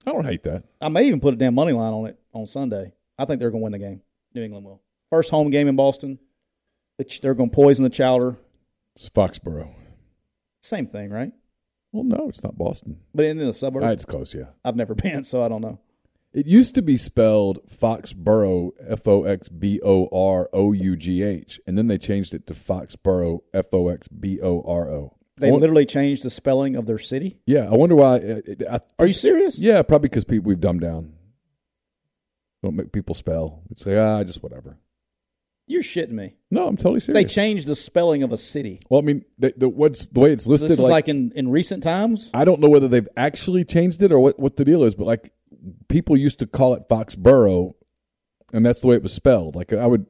I don't hate that. I may even put a damn money line on it on Sunday. I think they're going to win the game. New England will. First home game in Boston. They're going to poison the chowder. It's Foxborough. Same thing, right? Well, no, it's not Boston. But in the suburb. Ah, it's close, yeah. I've never been, so I don't know. It used to be spelled Foxboro, F O X B O R O U G H, and then they changed it to Foxborough, F O X B O R O. They won- literally changed the spelling of their city. Yeah, I wonder why. It, it- I, Are you serious? yeah, probably because people we've dumbed down. Don't make people spell. We say ah, just whatever. You're shitting me. No, I'm totally serious. They changed the spelling of a city. well, I mean, the, the, what's the way it's listed? This is like, in, in recent times. I don't know whether they've actually changed it or what, what the deal is, but like people used to call it Foxborough, and that's the way it was spelled. Like I would,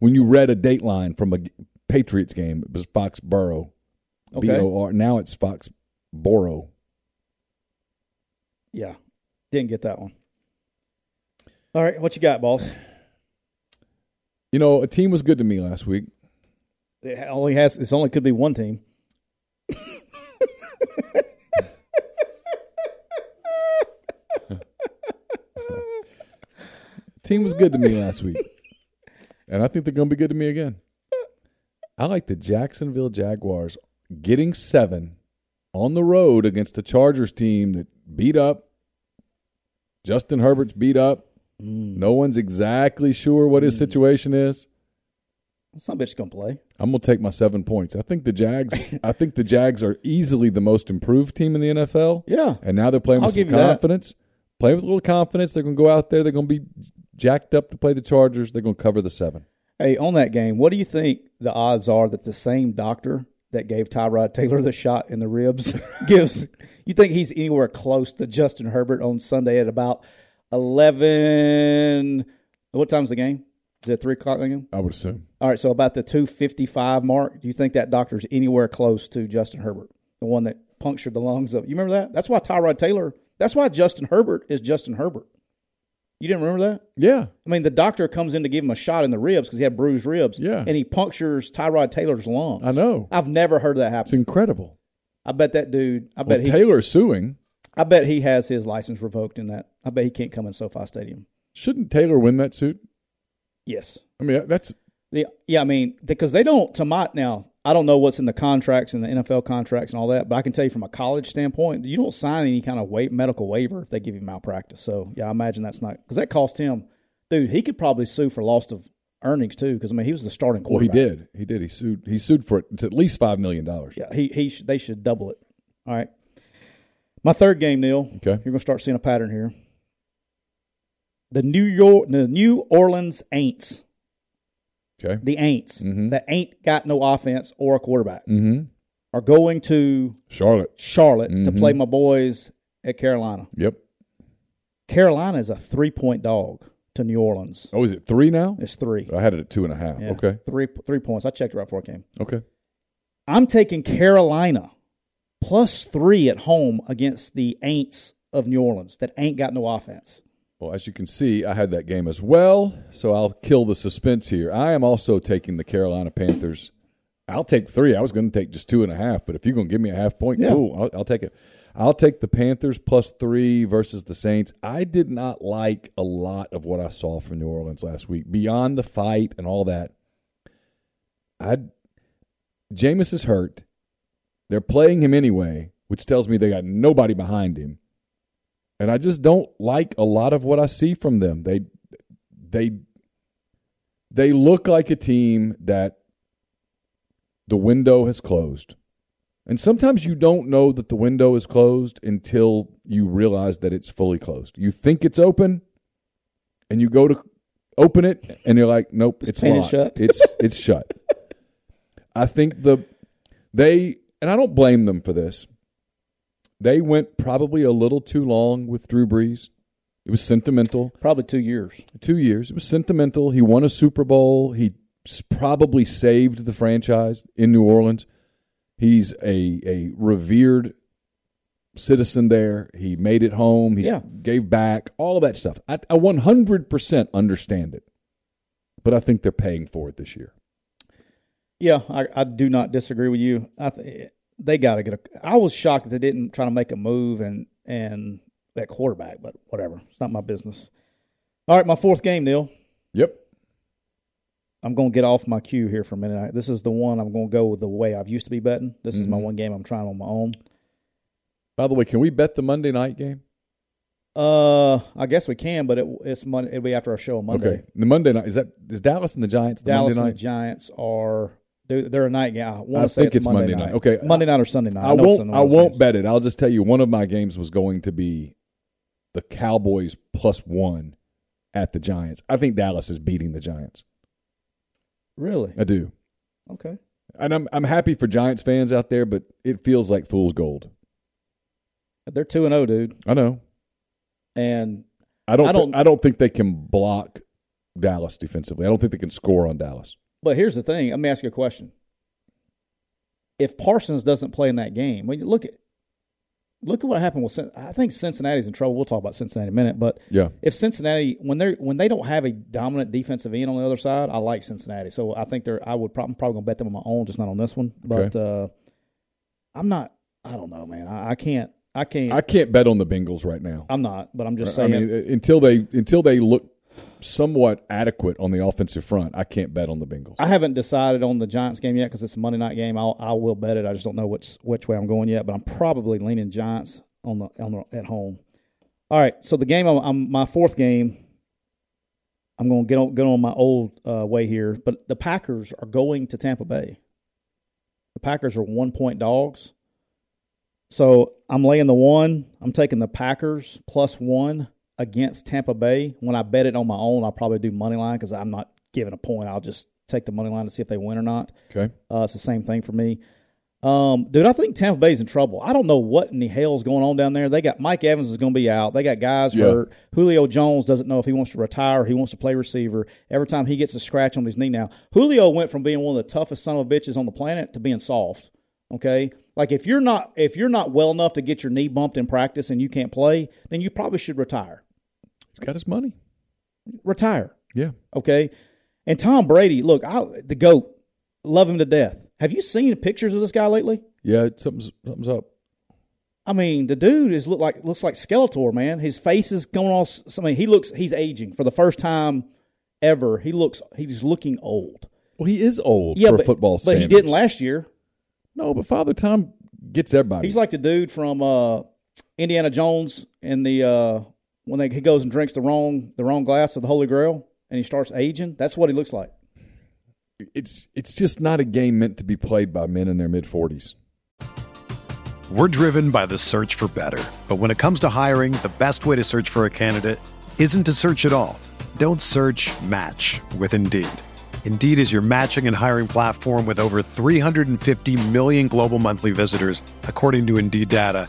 when you read a dateline from a Patriots game, it was Foxborough, B Okay. O R. Now it's Foxboro. Yeah. Didn't get that one. All right. What you got, boss? You know, a team was good to me last week. It only has. It only could be one team. Team was good to me last week, and I think they're going to be good to me again. I like the Jacksonville Jaguars getting seven on the road against a Chargers team that beat up. Justin Herbert's beat up. Mm. No one's exactly sure what his mm. situation is. Some bitch gonna play. I'm gonna take my seven points. I think the Jags. I think the Jags are easily the most improved team in the NFL. Yeah. And now they're playing with I'll some you that. confidence. Playing with a little confidence. They're to go out there. They're going to be jacked up to play the Chargers. They're going to cover the seven. Hey, on that game, what do you think the odds are that the same doctor that gave Tyrod Taylor the shot in the ribs gives? You think he's anywhere close to Justin Herbert on Sunday at about eleven? What time's the game? Is it three o'clock game? I would assume. All right, so about the two fifty five mark. Do you think that doctor's anywhere close to Justin Herbert, the one that punctured the lungs of? You remember that? That's why Tyrod Taylor. That's why Justin Herbert is Justin Herbert. You didn't remember that? Yeah. I mean, the doctor comes in to give him a shot in the ribs because he had bruised ribs. Yeah. And he punctures Tyrod Taylor's lungs. I know. I've never heard that happen. It's incredible. I bet that dude. I Well, bet he. Taylor's suing. I bet he has his license revoked in that. I bet he can't come in SoFi Stadium. Shouldn't Taylor win that suit? Yes. I mean, that's The yeah, I mean, because they don't. To my now, I don't know what's in the contracts and the NFL contracts and all that, but I can tell you from a college standpoint, you don't sign any kind of wa- medical waiver if they give you malpractice. So yeah, I imagine that's not because that cost him, dude. He could probably sue for loss of earnings too, because I mean he was the starting quarterback. well. He did. He did. He sued. He sued for it. It's at least five million dollars. Yeah, he he sh- they should double it. All right. My third game, Neal. Okay. You're gonna start seeing a pattern here. The New York, the New Orleans Aints, Okay. the Aints Mhm. that ain't got no offense or a quarterback, Mm-hmm. are going to Charlotte. Charlotte to Mhm. play my boys at Carolina. Yep. Carolina is a three point dog to New Orleans. Oh, is it three now? It's three. I had it at two and a half. Yeah, Okay. three three points. I checked it right before I came. Okay. I'm taking Carolina plus three at home against the Aints of New Orleans that ain't got no offense. Well, as you can see, I had that game as well, so I'll kill the suspense here. I am also taking the Carolina Panthers. I'll take three. I was going to take just two and a half, but if you're going to give me a half point, Yeah. cool. I'll, I'll take it. I'll take the Panthers plus three versus the Saints. I did not like a lot of what I saw from New Orleans last week. Beyond the fight and all that, I Jameis is hurt. They're playing him anyway, which tells me they got nobody behind him and I just don't like a lot of what I see from them. They they they look like a team that the window has closed. And sometimes you don't know that the window is closed until you realize that it's fully closed. You think it's open and you go to open it and you're like, nope, it's, painted locked. shut. It's it's shut. I think the they and I don't blame them for this. They went probably a little too long with Drew Brees. It was sentimental. Probably two years. Two years. It was sentimental. He won a Super Bowl. He probably saved the franchise in New Orleans. He's a a revered citizen there. He made it home. He Yeah. gave back. All of that stuff. I, I 100% understand it, but I think they're paying for it this year. Yeah, I, I do not disagree with you. I th- they got to get a. I was shocked that they didn't try to make a move and and that quarterback, but whatever. It's not my business. All right, my fourth game, Neal. Yep. I'm going to get off my cue here for a minute. I- This is the one I'm going to go with the way I've used to be betting. This is my Mhm. one game I'm trying on my own. By the way, can we bet the Monday night game? Uh, I guess we can, but it, it's Monday. It'll be after our show on Monday. Okay. The Monday night is that is Dallas and the Giants the Dallas and the Giants are they're, they're a night game. I want I to say think it's, it's Monday night. Okay. Monday night or Sunday night. I it's won't. I one of those won't games. bet it. I'll just tell you one of my games was going to be the Cowboys plus one at the Giants. I think Dallas is beating the Giants. Really? I do, Okay. and I'm I'm happy for Giants fans out there, but it feels like fool's gold. They're two and zero, dude, I know. and I don't. I I don't- don't. I don't think they can block Dallas defensively. I don't think they can score on Dallas. But here's the thing. Let me ask you a question. If Parsons doesn't play in that game, when you look at look at what happened with I think Cincinnati's in trouble. We'll talk about Cincinnati in a minute, but Yeah. if Cincinnati when they when they don't have a dominant defensive end on the other side, I like Cincinnati. So I think they're I would probably, probably gonna bet them on my own, just not on this one. But uh, I'm not. I don't know, man. I, I can't. I can't. I can't bet on the Bengals right now. I'm not. But I'm just I saying. mean, uh, until they until they look somewhat adequate on the offensive front, I can't bet on the Bengals. I haven't decided on the Giants game yet because it's a Monday night game. I'll I will bet it. I just don't know which which way I'm going yet. But I'm probably leaning Giants on the on the at home. All right, so the game I'm, I'm my fourth game. I'm going to get on get on my old uh, way here, but the Packers are going to Tampa Bay. The Packers are one point dogs, so I'm laying the one. I'm taking the Packers plus one against Tampa Bay. When I bet it on my own, I'll probably do money line because I'm not giving a point. I'll just take the money line to see if they win or not. Okay. Uh, it's the same thing for me. Um, dude, I think Tampa Bay's in trouble. I don't know what in the hell's going on down there. They got Mike Evans is going to be out. They got guys Yeah. hurt. Julio Jones doesn't know if he wants to retire or he wants to play receiver. Every time he gets a scratch on his knee now, Julio went from being one of the toughest son of bitches on the planet to being soft. Okay, like if you're not if you're not well enough to get your knee bumped in practice and you can't play, then you probably should retire. He's got his money. Retire. Yeah. Okay. And Tom Brady, look, I, the GOAT, love him to death. Have you seen pictures of this guy lately? Yeah, something's something's up. I mean, the dude is look like looks like Skeletor, man. His face is going all. I mean, he looks he's aging for the first time ever. He looks he's looking old. Well, he is old Yeah, for but, football but he didn't last year. No, but Father Time gets everybody. He's like the dude from uh, Indiana Jones and the uh, when they, he goes and drinks the wrong the wrong glass of the Holy Grail and he starts aging. That's what he looks like. it's it's just not a game meant to be played by men in their mid forties. We're driven by the search for better. But when it comes to hiring, the best way to search for a candidate isn't to search at all. Don't search match with Indeed. Indeed is your matching and hiring platform with over 350 million global monthly visitors, according to Indeed data,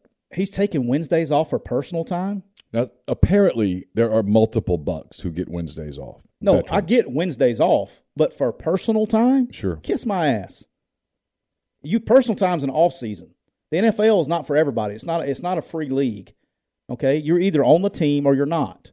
he's taking Wednesdays off for personal time. Now, apparently, there are multiple bucks who get Wednesdays off. No, Veterans. I get Wednesdays off, but for personal time, Sure. kiss my ass. You personal time's an off season. The NFL is not for everybody. It's not. It's not a free league. Okay, you're either on the team or you're not.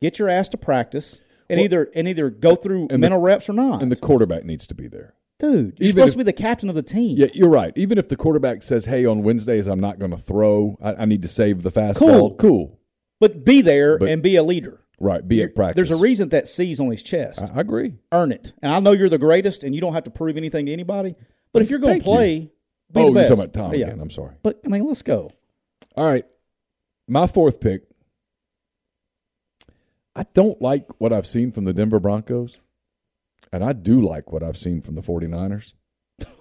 Get your ass to practice and Well- either and either go through and the- mental reps or not. And the quarterback needs to be there. Dude, you're even supposed if- to be the captain of the team. Yeah, you're right. Even if the quarterback says, "Hey, on Wednesdays I'm not going to throw. I, I need to save the fastball." Cool. Cool. But be there But- and be a leader. Right. Be at practice. There's a reason that C's on his chest. I, I agree. Earn it. And I know you're the greatest, and you don't have to prove anything to anybody. But if you're going Thank to you. play, be oh, the you're best. talking about Tom Yeah. again. I'm sorry. But I mean, let's go. All right. My fourth pick. I don't like what I've seen from the Denver Broncos, and I do like what I've seen from the 49ers.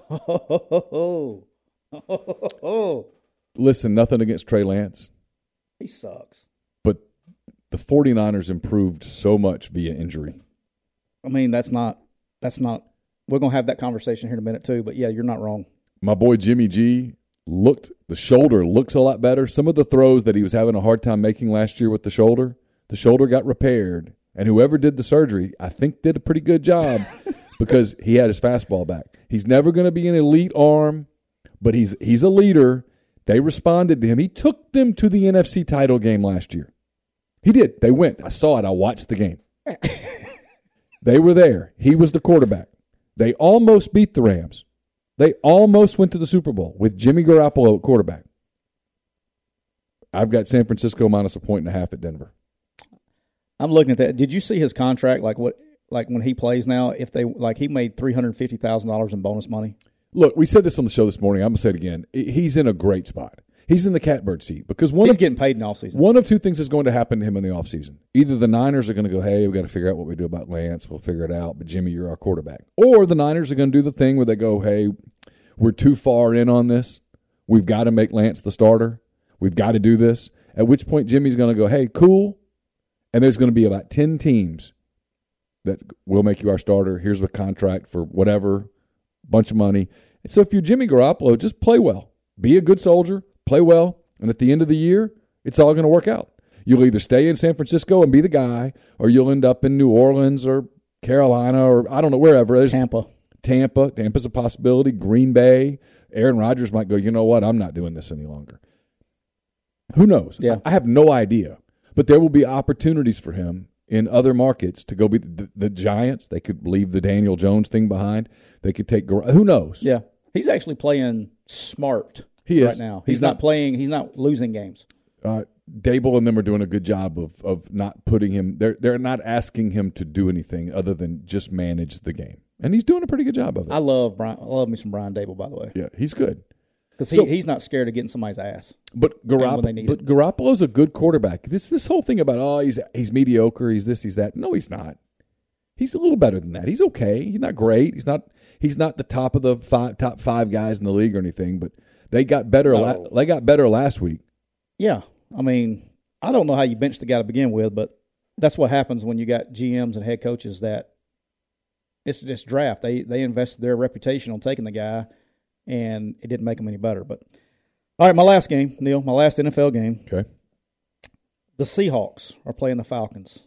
Oh, Listen, nothing against Trey Lance, he sucks. but the 49ers improved so much via injury. I mean, that's not. That's not. We're gonna have that conversation here in a minute too. But yeah, you're not wrong. My boy Jimmy G looked the shoulder looks a lot better. Some of the throws that he was having a hard time making last year with the shoulder, the shoulder got repaired, and whoever did the surgery, I think did a pretty good job because he had his fastball back. He's never going to be an elite arm, but he's he's a leader. They responded to him. He took them to the NFC title game last year. He did. They went. I saw it. I watched the game. they were there. He was the quarterback. They almost beat the Rams. They almost went to the Super Bowl with Jimmy Garoppolo at quarterback. I've got San Francisco minus a point and a half at Denver. I'm looking at that. Did you see his contract? Like what? Like when he plays now, if they like he made three hundred fifty thousand dollars in bonus money. Look, we said this on the show this morning. I'm going to say it again. He's in a great spot. He's in the catbird seat because one He's of, getting paid in all season. one of two things is going to happen to him in the offseason. Either the Niners are going to go, hey, we've got to figure out what we do about Lance. We'll figure it out. But Jimmy, you're our quarterback. Or the Niners are going to do the thing where they go, hey, we're too far in on this. We've got to make Lance the starter. We've got to do this. At which point Jimmy's going to go, hey, cool. And there's going to be about 10 teams that will make you our starter. Here's a contract for whatever, bunch of money. And so if you're Jimmy Garoppolo, just play well. Be a good soldier, play well, and at the end of the year, it's all going to work out. You'll either stay in San Francisco and be the guy, or you'll end up in New Orleans or Carolina or I don't know, wherever. There's Tampa. Tampa. Tampa's a possibility. Green Bay. Aaron Rodgers might go, you know what? I'm not doing this any longer. Who knows? Yeah. I have no idea. But there will be opportunities for him in other markets to go be the, the Giants. They could leave the Daniel Jones thing behind. They could take. Who knows? Yeah, he's actually playing smart. He is. right now. He's, He's not, not- playing. He's not losing games. uh, Daboll and them are doing a good job of of not putting him. They're they're not asking him to do anything other than just manage the game, and he's doing a pretty good job of it. I love Brian. I love me some Brian Daboll, by the way, yeah, he's good. Because So- he, he's not scared of getting somebody's ass. But when they Garoppolo, need but Garoppolo's a good quarterback. This this whole thing about oh he's he's mediocre, he's this, he's that. No, he's not. He's a little better than that. He's okay. He's not great. He's not he's not the top of the five top five guys in the league or anything. But they got better. La- they got better last week. Yeah, I mean, I don't know how you bench the guy to begin with, but that's what happens when you got GMs and head coaches that it's this draft. They they invested their reputation on taking the guy, and it didn't make them any better. But all right, my last game, Neal, my last NFL game. Okay. The Seahawks are playing the Falcons.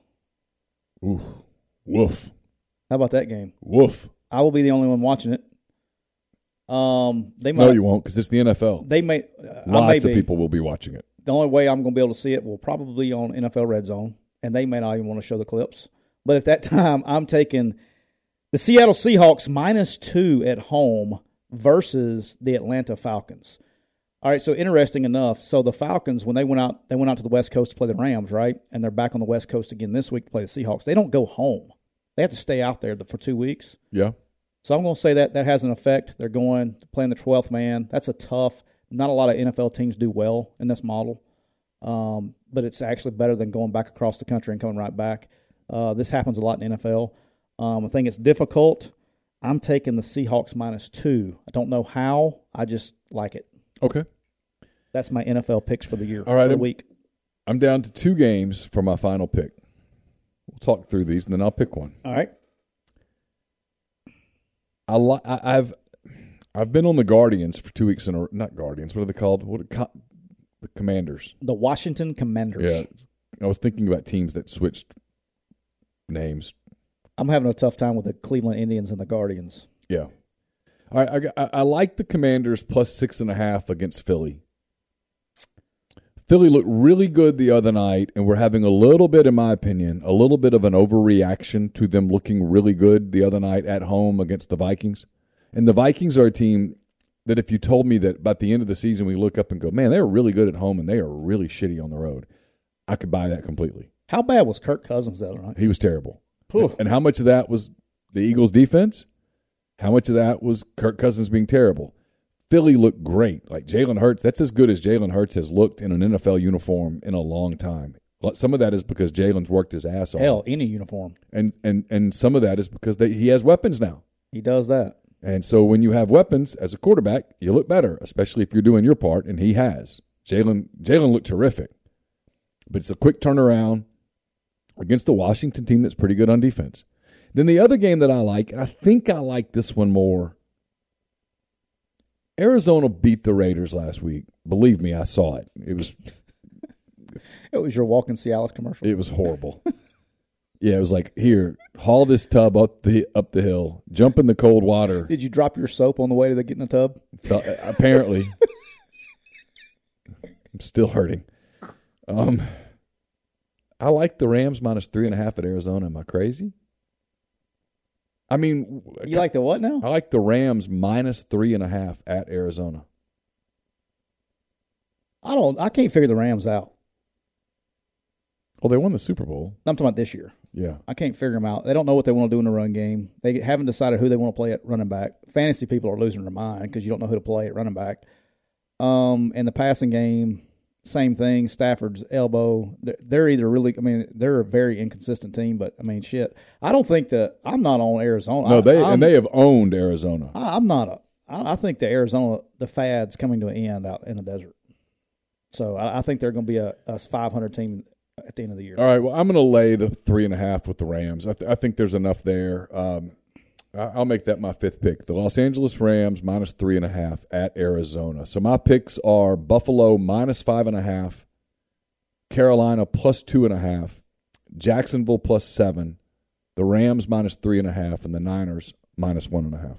Ooh, woof, How about that game? woof. I will be the only one watching it. Um, they might. No, you won't because it's the NFL. They may. Uh, I may Lots of people will be watching it. The only way I'm going to be able to see it will probably be on NFL Red Zone, and they may not even want to show the clips. But at that time, I'm taking the Seattle Seahawks minus two at home versus the Atlanta Falcons. All right, so interesting enough, so the Falcons when they went out, they went out to the West Coast to play the Rams, right? And they're back on the West Coast again this week to play the Seahawks. They don't go home; they have to stay out there for two weeks. Yeah. So I'm going to say that that has an effect. They're going to playing the 12th man. That's a tough. Not a lot of NFL teams do well in this model, um, but it's actually better than going back across the country and coming right back. Uh, this happens a lot in the NFL. Um, I think it's difficult. I'm taking the Seahawks minus two. I don't know how. I just like it. Okay. That's my NFL picks for the year. All right, for the I'm- week. I'm down to two games for my final pick. We'll talk through these and then I'll pick one. All right. I li- I, I've I've been on the Guardians for two weeks in a not Guardians. What are they called? What are co- the Commanders? The Washington Commanders. Yeah, I was thinking about teams that switched names. I'm having a tough time with the Cleveland Indians and the Guardians. Yeah. All right, I, I, I like the Commanders plus six and a half against Philly. Philly looked really good the other night, and we're having a little bit, in my opinion, a little bit of an overreaction to them looking really good the other night at home against the Vikings. And the Vikings are a team that if you told me that by the end of the season we look up and go, man, they are really good at home and they are really shitty on the road, I could buy that completely. How bad was Kirk Cousins the other night? He was terrible. And how much of that was the Eagles' defense? How much of that was Kirk Cousins being terrible? Philly looked great. Like Jalen Hurts, that's as good as Jalen Hurts has looked in an NFL uniform in a long time. Some of that is because Jalen's worked his ass off, Hell, any uniform. and and and some of that is because they, he has weapons now. He does that. And so when you have weapons as a quarterback, you look better, especially if you're doing your part, and he has. Jalen Jalen looked terrific, but it's a quick turnaround against the Washington team that's pretty good on defense. Then the other game that I like, and I think I like this one more. Arizona beat the Raiders last week. Believe me, I saw it. It was It was your walking Cialis commercial. it was horrible. yeah, it was like here, haul this tub up the up the hill, jump in the cold water. Did you drop your soap on the way to the get in the tub? So, uh, apparently, I'm still hurting. Um, I like the Rams minus three and a half at Arizona. Am I crazy? I mean, You like the what now? I like the Rams minus three and a half at Arizona. I don't. I can't figure the Rams out. Well, they won the Super Bowl. I'm talking about this year. Yeah, I can't figure them out. They don't know what they want to do in the run game. They haven't decided who they want to play at running back. Fantasy people are losing their mind because you don't know who to play at running back. Um, and the passing game, same thing. Stafford's elbow. They're, they're either really. I mean, they're a very inconsistent team. But I mean, shit. I don't think that I'm not on Arizona. no, I- they I'm, and they have owned Arizona. I, I'm not a. I, I think the Arizona the fad's coming to an end out in the desert. So I, I think they're going to be a, a 500 team at the end of the year. All right. Well, I'm going to lay the three and a half with the Rams. I, th- I think there's enough there. Um, I- I'll make that my fifth pick. The Los Angeles Rams minus three and a half at Arizona. So my picks are Buffalo minus five and a half, Carolina plus two and a half, Jacksonville plus seven, the Rams minus three and a half, and the Niners minus one and a half.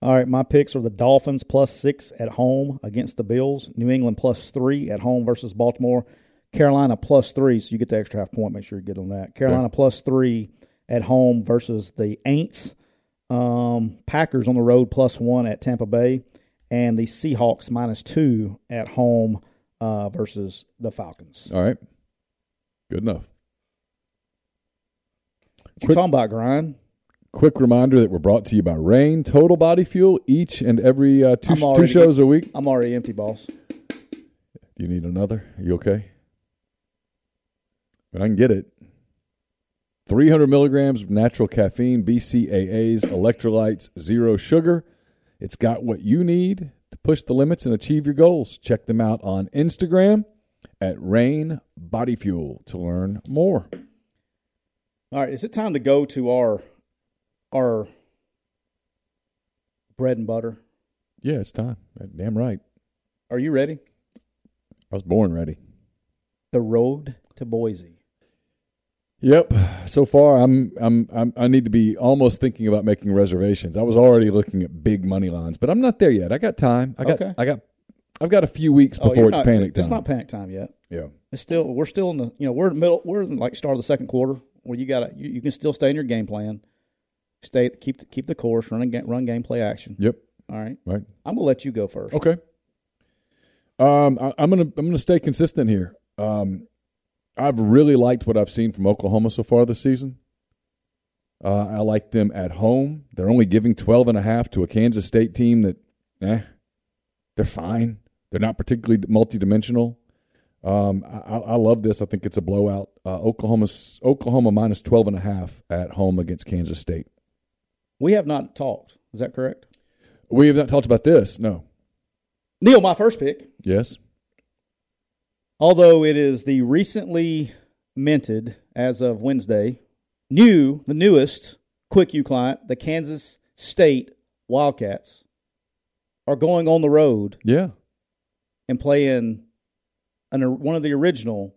All right, my picks are the Dolphins plus six at home against the Bills, New England plus three at home versus Baltimore, Carolina plus three, so you get the extra half point. Make sure you get on that. Carolina plus three at home versus the Aints, um, Packers on the road plus one at Tampa Bay, and the Seahawks minus two at home uh, versus the Falcons. All right. Good enough. What you talking about, Grind? Quick reminder that we're brought to you by Rain Total Body Fuel each and every uh, two, two shows a week. I'm already empty, boss. Do you need another? Are you okay? I can get it. 300 milligrams of natural caffeine, BCAAs, electrolytes, zero sugar. It's got what you need to push the limits and achieve your goals. Check them out on Instagram at Rain Body Fuel to learn more. All right, is it time to go to our our bread and butter? Yeah, it's time. Damn right. Are you ready? I was born ready. The road to Boise. Yep. So far, I'm, I'm I'm I need to be almost thinking about making reservations. I was already looking at big money lines, but I'm not there yet. I got time. I got Okay. I got I've got a few weeks Oh, before it's not- panic time. It's not panic time yet. yeah. It's still we're still in the you know we're in the middle we're in like start of the second quarter where you got you, you can still stay in your game plan, stay keep the, keep the course, run run game play action. Yep. All right, Right. I'm gonna let you go first. Okay. Um, I, I'm gonna I'm gonna stay consistent here. Um, I've really liked what I've seen from Oklahoma so far this season. Uh, I like them at home. They're only giving 12 and a half to a Kansas State team that, eh, they're fine. They're not particularly multidimensional. Um, I, I love this. I think it's a blowout. Uh, Oklahoma's Oklahoma minus 12 and a half at home against Kansas State. We have not talked. Is that correct? We have not talked about this. No. Neal, my first pick. Yes. Although it is the recently minted, as of Wednesday, new, the newest Quick U client, the Kansas State Wildcats, are going on the road Yeah. and playing an, one of the original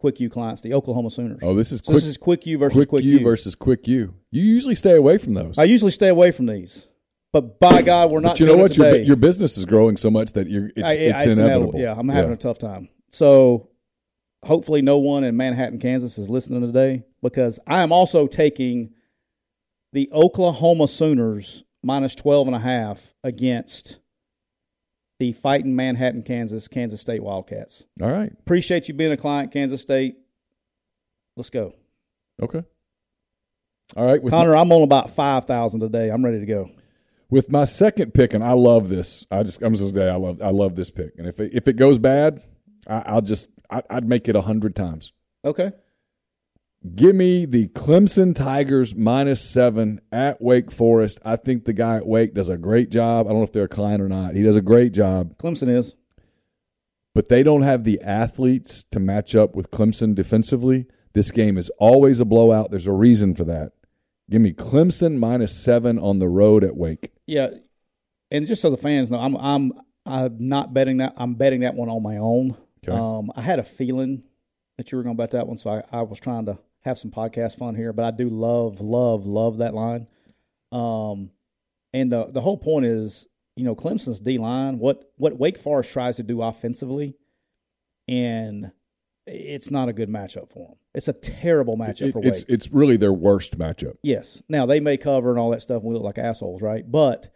Quick U clients, the Oklahoma Sooners. Oh, this is so quick. this is Quick U versus quick, Quick, U versus quick U. You usually stay away from those. I usually stay away from these, but by God, we're not. but you know what? Your, your business is growing so much that you're it's, I- it's, I- inevitable. Yeah, I'm having a tough time. So hopefully no one in Manhattan, Kansas is listening today because I am also taking the Oklahoma Sooners minus 12 and a half against the fighting Manhattan, Kansas, Kansas State Wildcats. All right. Appreciate you being a client, Kansas State. Let's go. Okay. All right. With Connor, I'm on about 5,000 today. I'm ready to go. with my second pick, and I love this. I just I'm just say I love I love this pick, and if it, if it goes bad, I, I'll just I, I'd make it a hundred times. Okay. Give me the Clemson Tigers minus seven at Wake Forest. I think the guy at Wake does a great job. I don't know if they're a client or not. He does a great job, Clemson is. but they don't have the athletes to match up with Clemson defensively. This game is always a blowout. There's a reason for that. Give me Clemson minus seven on the road at Wake. Yeah, and just so the fans know, I'm I'm I'm not betting that. I'm betting that one on my own. Okay. Um, I had a feeling that you were going to bet that one, so I, I was trying to have some podcast fun here. But I do love, love, love that line. Um, and the the whole point is, you know, Clemson's D line. What what Wake Forest tries to do offensively, and it's not a good matchup for them. It's a terrible matchup It- for it's Wake. it's really their worst matchup. Yes. Now they may cover and all that stuff, and we look like assholes, right? But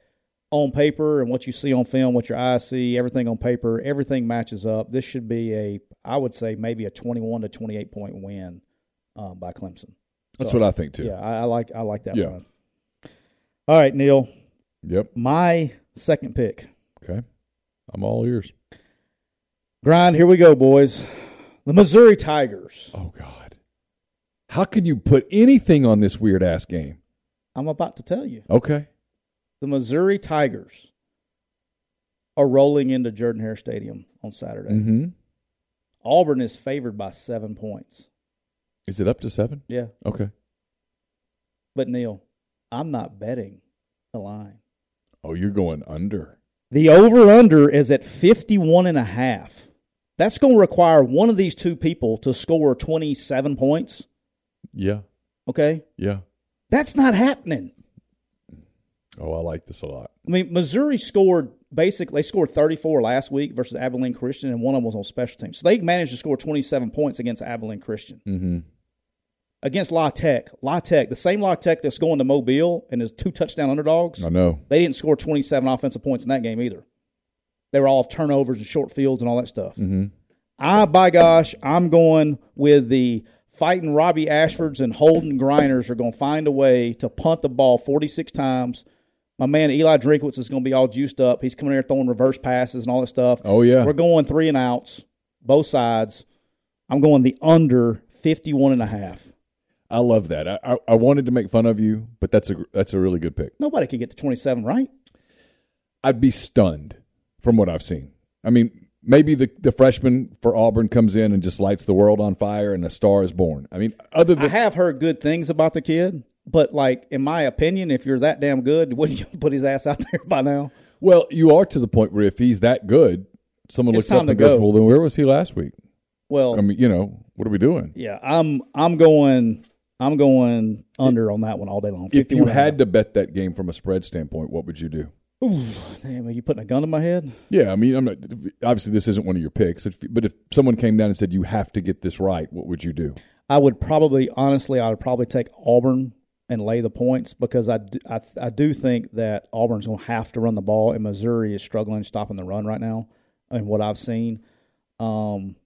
on paper and what you see on film, what your eyes see, everything on paper, everything matches up. This should be a, I would say, maybe a twenty-one to twenty-eight point win um, by Clemson. That's So, what I think too. Yeah, I, I like I like that Yeah. one. All right, Neal. Yep. My second pick. Okay. I'm all ears. Grind. Here we go, boys. The Missouri Tigers. Oh God. How can you put anything on this weird ass game? I'm about to tell you. Okay. The Missouri Tigers are rolling into Jordan Hare Stadium on Saturday. Mm-hmm. Auburn is favored by seven points. Is it up to seven? Yeah. Okay. But Neal, I'm not betting the line. Oh, you're going under. The over under is at 51 and a half. That's going to require one of these two people to score 27 points. Yeah. Okay? Yeah. That's not happening. Oh, I like this a lot. I mean, Missouri scored basically, they scored 34 last week versus Abilene Christian, and one of them was on special teams. So they managed to score 27 points against Abilene Christian. Mm-hmm. Against La Tech. La Tech, the same La Tech that's going to Mobile and is two touchdown underdogs. I know. They didn't score 27 offensive points in that game either. They were all turnovers and short fields and all that stuff. Mm-hmm. I, by gosh, I'm going with the fighting Robby Ashfords and Holden Geriners are going to find a way to punt the ball 46 times. My man Eli Drinkwitz is going to be all juiced up. He's coming here throwing reverse passes and all that stuff. Oh yeah. We're going three and outs, both sides. I'm going the under 51 and a half. I love that. I, I I wanted to make fun of you, but that's a that's a really good pick. Nobody could get to 27, right? I'd be stunned from what I've seen. I mean, maybe the the freshman for Auburn comes in and just lights the world on fire and a star is born. I mean, other I have heard good things about the kid, but like in my opinion, if you're that damn good, wouldn't you put his ass out there by now? well, you are to the point where if he's that good, someone It's looks up time to and goes, go. "Well, then where was he last week?" Well, I mean, you know, what are we doing? yeah, I'm I'm going I'm going under on that one all day long. If you 51 and a half. had to bet that game from a spread standpoint, what would you do? Ooh, damn, are you putting a gun to my head? Yeah, I mean, I'm not. Obviously, this isn't one of your picks. If, but if someone came down and said you have to get this right, what would you do? I would probably, honestly, I would probably take Auburn and lay the points because I do, I, I do think that Auburn's going to have to run the ball, and Missouri is struggling stopping the run right now. and what I've seen. Um,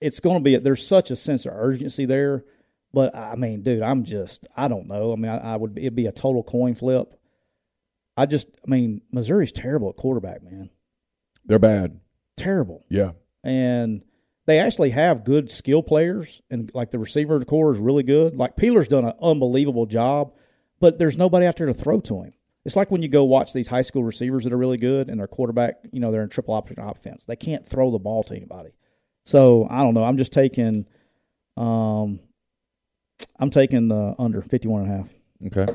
it's going to be there's such a sense of urgency there, but I mean, dude, I'm just I don't know. I mean, I, I would it'd be a total coin flip. I just I mean, Missouri's terrible at quarterback, man. They're bad. Terrible, Yeah. and they actually have good skill players, and like the receiver core is really good. Like Peeler's done an unbelievable job, but there's nobody out there to throw to him. It's like when you go watch these high school receivers that are really good, and their quarterback, you know, they're in triple option offense. They can't throw the ball to anybody. So I don't know. I'm just taking, um, I'm taking the under 51 and a half. Okay.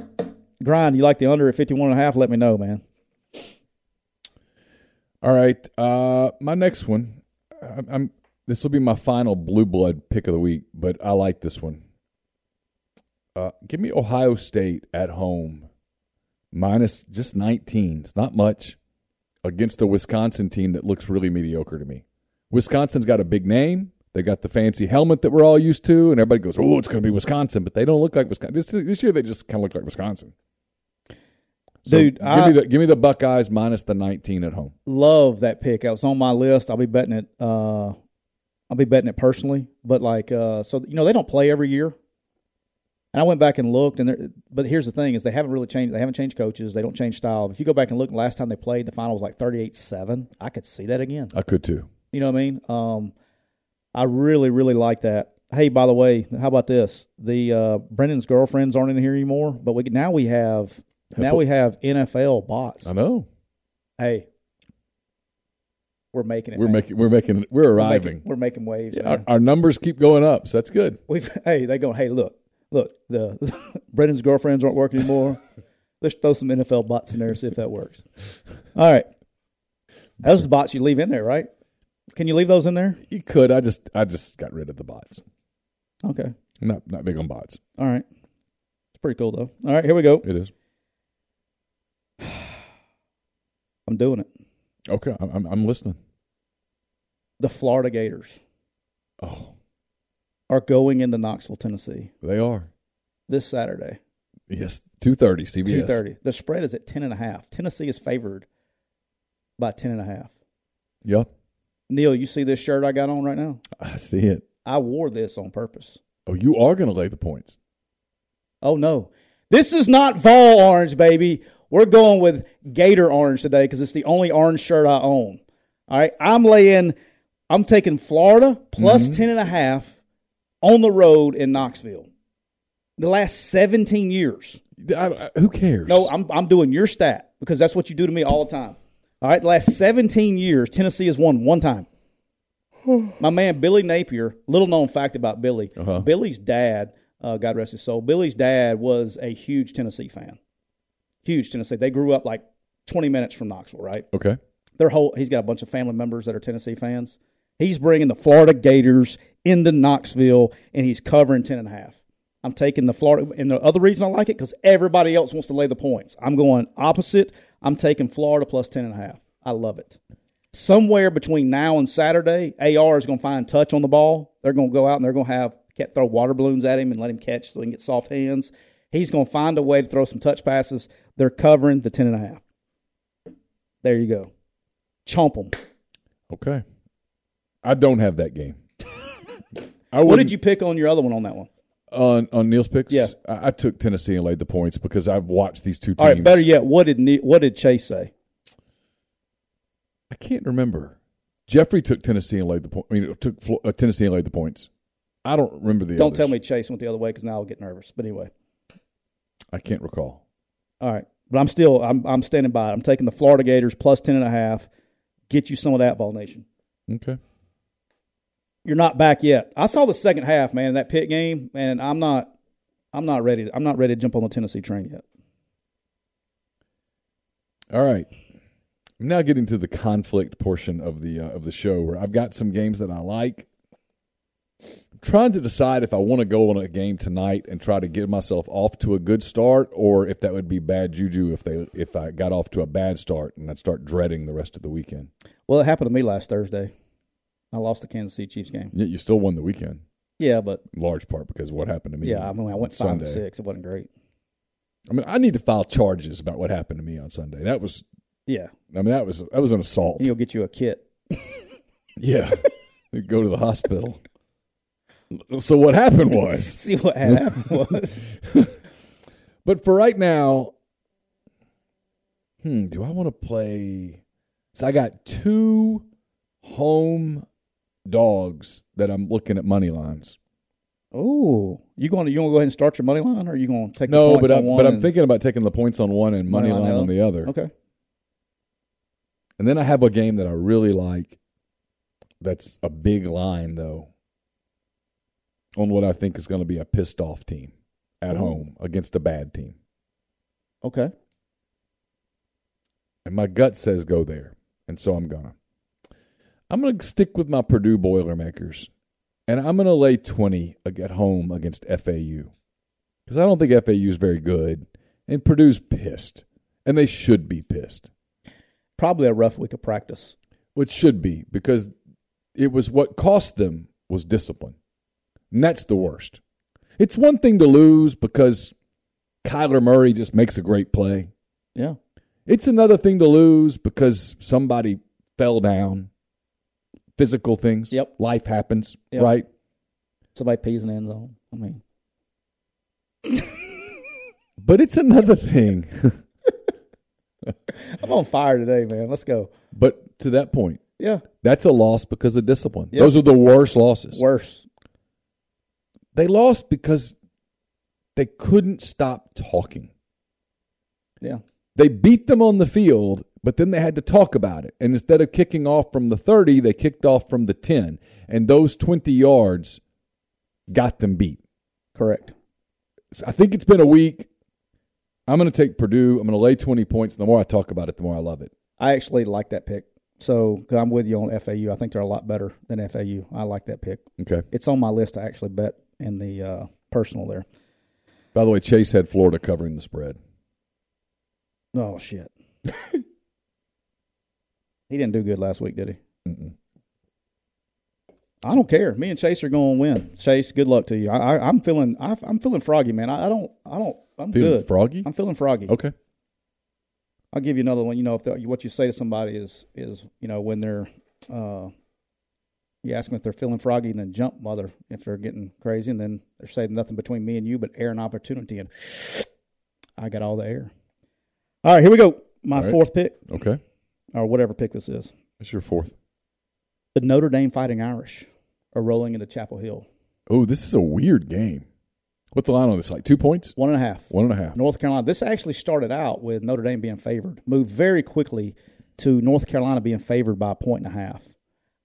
Grind, you like the under at 51 and a half? Let me know, man. All right. Uh, my next one. I'm, I'm this will be my final blue blood pick of the week, but I like this one. Uh, give me Ohio State at home, minus just 19. It's not much against a Wisconsin team that looks really mediocre to me. Wisconsin's got a big name. They got the fancy helmet that we're all used to, and everybody goes, "Oh, it's going to be Wisconsin," but they don't look like Wisconsin. This this year they just kind of look like Wisconsin. So Dude, give I- me the give me the Buckeyes minus the 19 at home. Love that pick. It was on my list. I'll be betting it. Uh, I'll be betting it personally. But like, uh, so you know, they don't play every year. And I went back and looked, and they're- but here's the thing: is they haven't really changed. They haven't changed coaches. They don't change style. If you go back and look, last time they played, the final was like 38-7. I could see that again. I could too. You know what I mean? Um, I really, really like that. Hey, by the way, how about this? The uh, Brendan's girlfriends aren't in here anymore, but we now we have now we have NFL bots. I know. Hey, we're making it. We're making we're making we're We're arriving. making, we're making waves. Yeah, our, our numbers keep going up, so that's good. We've hey, they going. Hey, look, look. The Brendan's girlfriends aren't working anymore. Let's throw some NFL bots in there and see if that works. All right, those are the bots you leave in there, right? Can you leave those in there? You could. I just I just got rid of the bots. Okay. I'm not not big on bots. All right. It's pretty cool though. All right, here we go. It is I'm doing it. Okay. I'm I'm, listening. The Florida Gators Oh, are going into Knoxville, Tennessee they are. this Saturday, Yes, two thirty. CBS. two thirty. The spread is at ten and a half. Tennessee is favored by ten and a half. Yep, Neal, you see this shirt I got on right now? I see it. I wore this on purpose. Oh, you are going to lay the points. Oh no, this is not Vol orange, baby. We're going with Gator orange today because it's the only orange shirt I own. All right, I'm laying. I'm taking Florida plus 10 and a half on the road in Knoxville. The last 17 years. I- I- who cares? No, I'm I'm doing your stat because that's what you do to me all the time. All right, the last 17 years, Tennessee has won one time. My man Billy Napier, little known fact about Billy. Uh-huh. Billy's dad, uh, God rest his soul, Billy's dad was a huge Tennessee fan. Huge Tennessee. They grew up like 20 minutes from Knoxville, right? Okay. Their whole he's got a bunch of family members that are Tennessee fans. He's bringing the Florida Gators into Knoxville and he's covering 10 and a half. I'm taking the Florida and the other reason I like it cuz everybody else wants to lay the points. I'm going opposite. I'm taking Florida plus 10 and a half. I love it. Somewhere between now and Saturday, AR is going to find touch on the ball. They're going to go out and they're going to have throw water balloons at him and let him catch so he can get soft hands. He's going to find a way to throw some touch passes. They're covering the 10 and a half. There you go. Chomp them. Okay. I don't have that game. What did you pick on your other one on that one? on on Neal's picks? Yeah. I, I took Tennessee and laid the points because I've watched these two teams. All right, better yet, what did Ne- what did Chase say? I can't remember. Jeffrey took Tennessee and laid the point. I mean, took Flo- uh, Tennessee and laid the points. I don't remember the. Don't others. tell me Chase went the other way because now I'll get nervous. But anyway, I can't recall. All right. But I'm still I'm I'm standing by it. I'm taking the Florida Gators plus ten and a half. Get you some of that, Vol Nation. Okay. You're not back yet. I saw the second half, man, in that pit game, and I'm not I'm not ready. To, I'm not ready to jump on the Tennessee train yet. All right. I'm now getting to the conflict portion of the uh, of the show where I've got some games that I like. I'm trying to decide if I want to go on a game tonight and try to get myself off to a good start, or if that would be bad juju if they if I got off to a bad start and I'd start dreading the rest of the weekend. Well, it happened to me last Thursday. I lost the Kansas City Chiefs game. Yet you still won the weekend, Yeah, but large part because of what happened to me. yeah, I mean, I went five Sunday. and six. It wasn't great. I mean, I need to file charges about what happened to me on Sunday. That was Yeah, I mean, that was that was an assault. and you'll get you a kit. Yeah, go to the hospital. So what happened was, See what had happened was. but for right now, hmm, do I want to play? So I got two home dogs that I'm looking at money lines. Oh, you going to you going to go ahead and start your money line, or are you going to take the No, points but on I'm but I'm thinking about taking the points on one and money, Money line line on the other. Okay, And then I have a game that I really like. That's a big line though. On what I think is going to be a pissed off team at Ooh. home against a bad team. okay. And my gut says go there. And so I'm gonna. I'm gonna stick with my Purdue Boilermakers. And I'm gonna lay twenty at home against FAU. Because I don't think FAU is very good. And Purdue's pissed. And they should be pissed. Probably a rough week of practice. Which should be, because it was what cost them was discipline. And that's the worst. It's one thing to lose because Kyler Murray just makes a great play. Yeah, It's another thing to lose because somebody fell down. Physical things. Yep. Life happens, Yep. right? somebody pees in the end zone. I mean, But it's another thing. I'm on fire today, man. Let's go. but to that point, Yeah, that's a loss because of discipline. Yep. Those are the worst losses. worse. They lost because they couldn't stop talking. Yeah, They beat them on the field, but then they had to talk about it. And instead of kicking off from the 30, they kicked off from the 10. And those 20 yards got them beat. correct. So I think it's been a week. I'm going to take Purdue. I'm going to lay 20 points. And the more I talk about it, the more I love it. I actually like that pick. So 'cause I'm with you on FAU. I think they're a lot better than FAU. I like that pick. Okay. It's on my list to actually bet in the uh, personal there. By the way, Chase had Florida covering the spread. Oh shit. he didn't do good last week, did he? Mm-mm. I don't care. Me and Chase are going to win. Chase, good luck to you. I, I'm feeling. I, I'm feeling froggy, man. I, I don't. I don't. I'm Feeling good. froggy? I'm feeling froggy. Okay. I'll give you another one. You know, if the, what you say to somebody is is you know when they're uh, you ask them if they're feeling froggy, and then jump mother if they're getting crazy, and then they're saying nothing between me and you but air and opportunity, and I got all the air. All right, here we go. My right. fourth pick, Okay. or whatever pick this is. It's your fourth. The Notre Dame Fighting Irish are rolling into Chapel Hill. Oh, this is a weird game. What's the line on this? Like two points? One and a half. One and a half. North Carolina. This actually started out with Notre Dame being favored, moved very quickly to North Carolina being favored by a point and a half.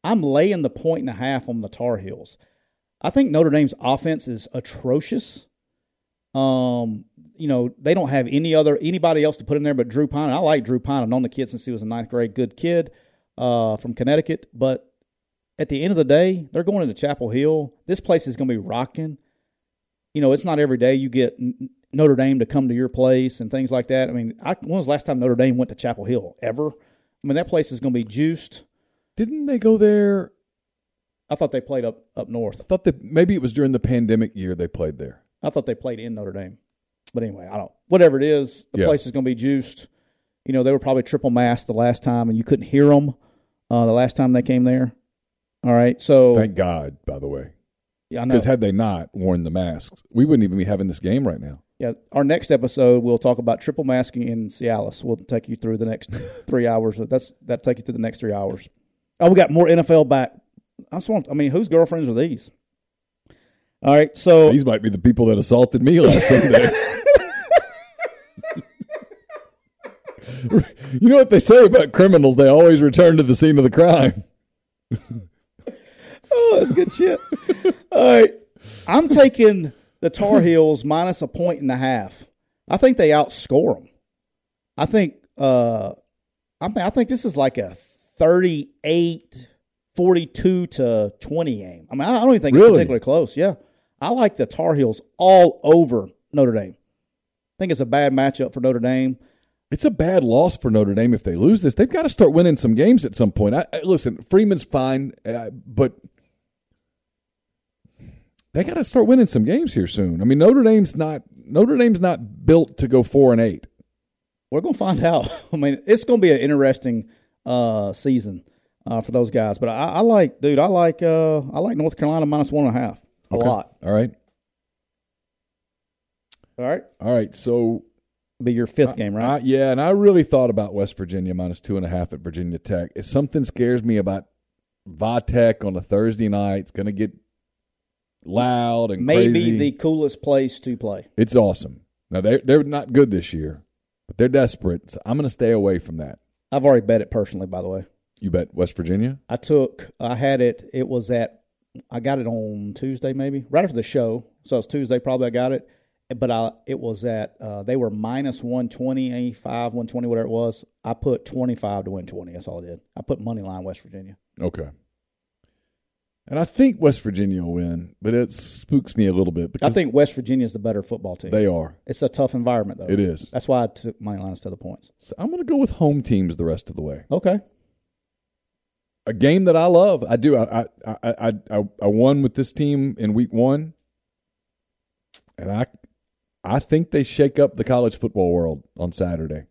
I'm laying the point and a half on the Tar Heels. I think Notre Dame's offense is atrocious. Um, you know, they don't have any other anybody else to put in there but Drew Pyne. I like Drew Pyne. I've known the kid since he was in ninth grade. Good kid, uh, from Connecticut. But at the end of the day, they're going into Chapel Hill. This place is going to be rocking. You know, it's not every day you get Notre Dame to come to your place and things like that. I mean, I, when was the last time Notre Dame went to Chapel Hill? Ever? I mean, that place is going to be juiced. Didn't they go there? I thought they played up up north. I thought that maybe it was during the pandemic year they played there. I thought they played in Notre Dame. But anyway, I don't. Whatever it is, the Yeah. place is going to be juiced. You know, they were probably triple masked the last time, and you couldn't hear them uh, the last time they came there. All right, so Thank God, by the way. yeah, Because had they not worn the masks, we wouldn't even be having this game right now. Yeah, our next episode we'll talk about triple masking in Cialis. We'll take you through the next three hours. That's that take you through the next three hours. Oh, we got more NFL back. I just want. I mean, whose girlfriends are these? All right, so These might be the people that assaulted me last Sunday. you know what they say about criminals? They always return to the scene of the crime. oh, that's good shit. All right, I'm taking the Tar Heels minus a point and a half. I think they outscore them. I think. Uh, I think I think this is like a 38 42 to 20 game. I mean, I don't even think Really? it's particularly close. Yeah. I like the Tar Heels all over Notre Dame. I think it's a bad matchup for Notre Dame. It's a bad loss for Notre Dame if they lose this. They've got to start winning some games at some point. I, I, listen, Freeman's fine, uh, but they got to start winning some games here soon. I mean, Notre Dame's not Notre Dame's not built to go four and eight. We're gonna find out. I mean, it's gonna be an interesting uh, season uh, for those guys. But I, I like, dude, I like, uh, I like North Carolina minus one and a half a Okay. lot. All right. All right, All right. So be your fifth game, right? I, yeah, and I really thought about West Virginia minus two and a half at Virginia Tech. If something scares me about Vatech on a Thursday night, it's going to get loud and Maybe crazy. the coolest place to play. It's awesome. Now they're they're not good this year, but they're desperate. So I'm going to stay away from that. I've already bet it personally, by the way. You bet West Virginia. I took, I had it, it was at, I got it on Tuesday maybe, right after the show. So it's Tuesday, probably I got it. But I, it was at, uh, they were minus 120, 85, 120, whatever it was. I put 25 to win 20. That's all I did. I put money line West Virginia. Okay. And I think West Virginia will win, but it spooks me a little bit Because I think West Virginia is the better football team. they are. it's a tough environment, though. It is. That's why I took my line to the points. So I'm going to go with home teams the rest of the way. Okay. a game that I love. I do. I I I I, I won with this team in week one, and I I think they shake up the college football world on Saturday.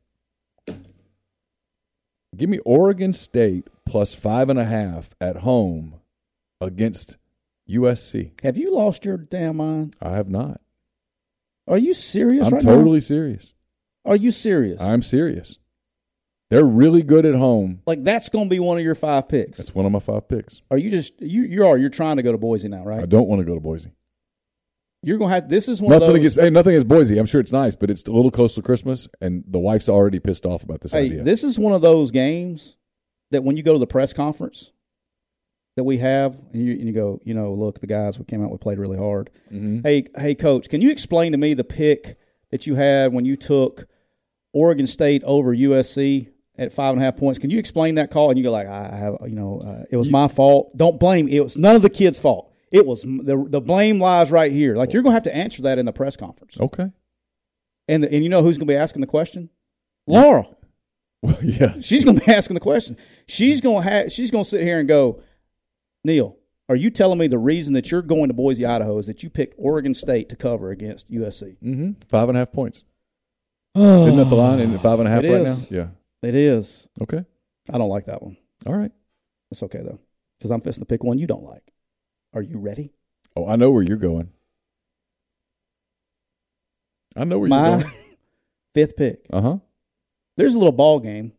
Give me Oregon State plus five and a half at home against USC. Have you lost your damn mind? I have not. Are you serious I'm right totally serious. Are you serious? I'm serious. They're really good at home. like that's going to be one of your five picks. That's one of my five picks. Are you just you you are you're trying to go to Boise now, right? I don't want to go to Boise. You're gonna have this is one Nothing of those. against hey, nothing against Boise. I'm sure it's nice, but it's a little close to Christmas, and the wife's already pissed off about this hey, idea. this is one of those games that when you go to the press conference that we have, and you, and you go, you know, look, the guys we came out, we played really hard. Mhm. Hey, hey, coach, can you explain to me the pick that you had when you took Oregon State over USC at five and a half points? Can you explain that call? And you go like, I have, you know, uh, it was my fault. Don't blame. It was none of the kids' fault. It was the the blame lies right here. Like you're gonna have to answer that in the press conference. Okay. And and you know who's gonna be asking the question? Laura. Well, yeah. She's gonna be asking the question. She's gonna have. She's gonna sit here and go, Neal, are you telling me the reason that you're going to Boise, Idaho, is that you picked Oregon State to cover against USC? Mm-hmm. Five and a half points. Isn't that the line? Isn't it five and a half right is. now? Yeah. It is. Okay. I don't like that one. All right. It's okay though, because I'm fixing to pick one you don't like. Are you ready? Oh, I know where you're going. I know where you're going. fifth pick. Uh huh. There's a little ball game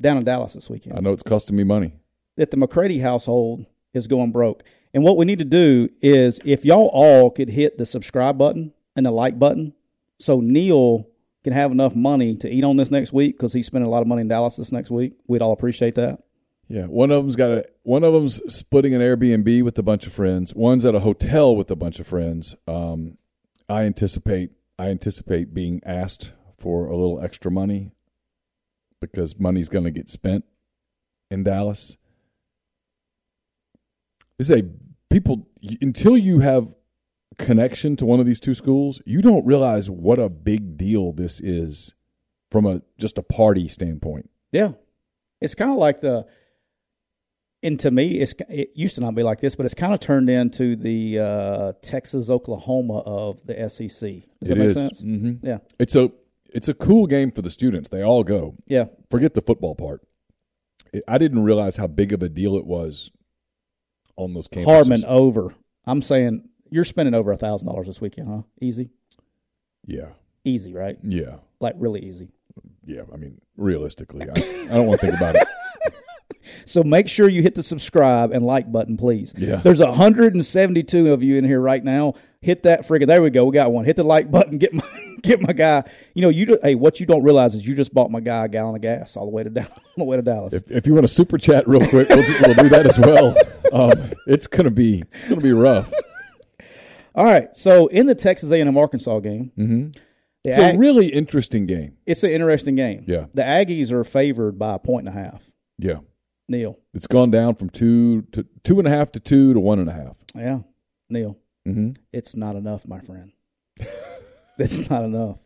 down in Dallas this weekend. I know it's costing me money. That the McCready household is going broke. And what we need to do is if y'all all could hit the subscribe button and the like button so Neal can have enough money to eat on this next week because he's spending a lot of money in Dallas this next week. We'd all appreciate that. Yeah, one of them's got a one of them's splitting an Airbnb with a bunch of friends. One's at a hotel with a bunch of friends. Um, I anticipate I anticipate being asked for a little extra money because money's going to get spent in Dallas. This is a people until you have connection to one of these two schools, you don't realize what a big deal this is from a just a party standpoint. Yeah. It's kind of like the, and to me, it's it used to not be like this, but it's kind of turned into the uh, Texas Oklahoma of the SEC. Does that It make is. sense? Mm-hmm. Yeah. It's a it's a cool game for the students. They all go. Yeah. Forget the football part. I didn't realize how big of a deal it was on those campuses. Hardman over. I'm saying you're spending over a thousand dollars this weekend, huh? Easy, Yeah, easy, right? yeah, Like really easy. yeah. I mean, realistically, I, I don't want to think about it. So make sure you hit the subscribe and like button, please. Yeah. There's 172 of you in here right now. Hit that friggin' there we go. We got one. Hit the like button. Get my get my guy. You know you. do- Hey, what you don't realize is you just bought my guy a gallon of gas all the way to down, all the way to Dallas. If, if you want to super chat real quick, we'll, do- we'll do that as well. Um, it's gonna be it's gonna be rough. all right. So in the Texas A&M Arkansas game, hmm the It's a really interesting game. it's an interesting game. Yeah. The Aggies are favored by a point and a half. Yeah, Neal. it's gone down from two to two and a half to two to one and a half. Yeah. Neal. Mm-hmm. it's not enough, my friend. it's not enough.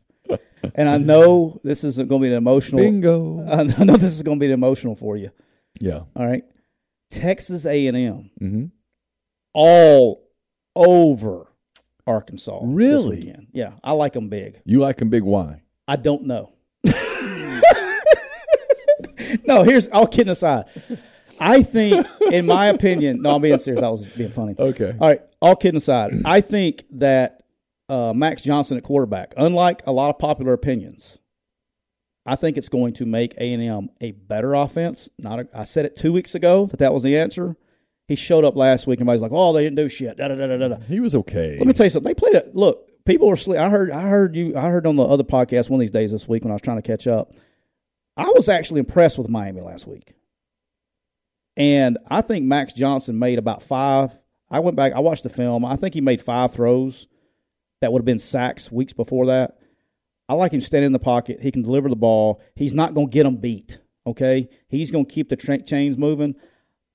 And I know this isn't going to be an emotional. Bingo. I know this is going to be emotional for you. Yeah. All right, Texas A and M Mm-hmm. all over Arkansas. Really? Yeah, I like them big. You like them big? Why? I don't know. no, here's all kidding aside. I think, in my opinion, no, I'm being serious. I was being funny. Okay. All right. All kidding aside, I think that uh, Max Johnson at quarterback, unlike a lot of popular opinions, I think it's going to make A and M a better offense. Not, a, I said it two weeks ago that that was the answer. He showed up last week, and everybody's like, "Oh, they didn't do shit." Da, da, da. He was okay. Let me tell you something. They played it. Look, people were sleep. I heard. I heard you. I heard on the other podcast one of these days this week when I was trying to catch up. I was actually impressed with Miami last week, and I think Max Johnson made about five. I went back. I watched the film. I think he made five throws that would have been sacks weeks before that. I like him standing in the pocket. He can deliver the ball. He's not going to get them beat. Okay, he's going to keep the tra- chains moving,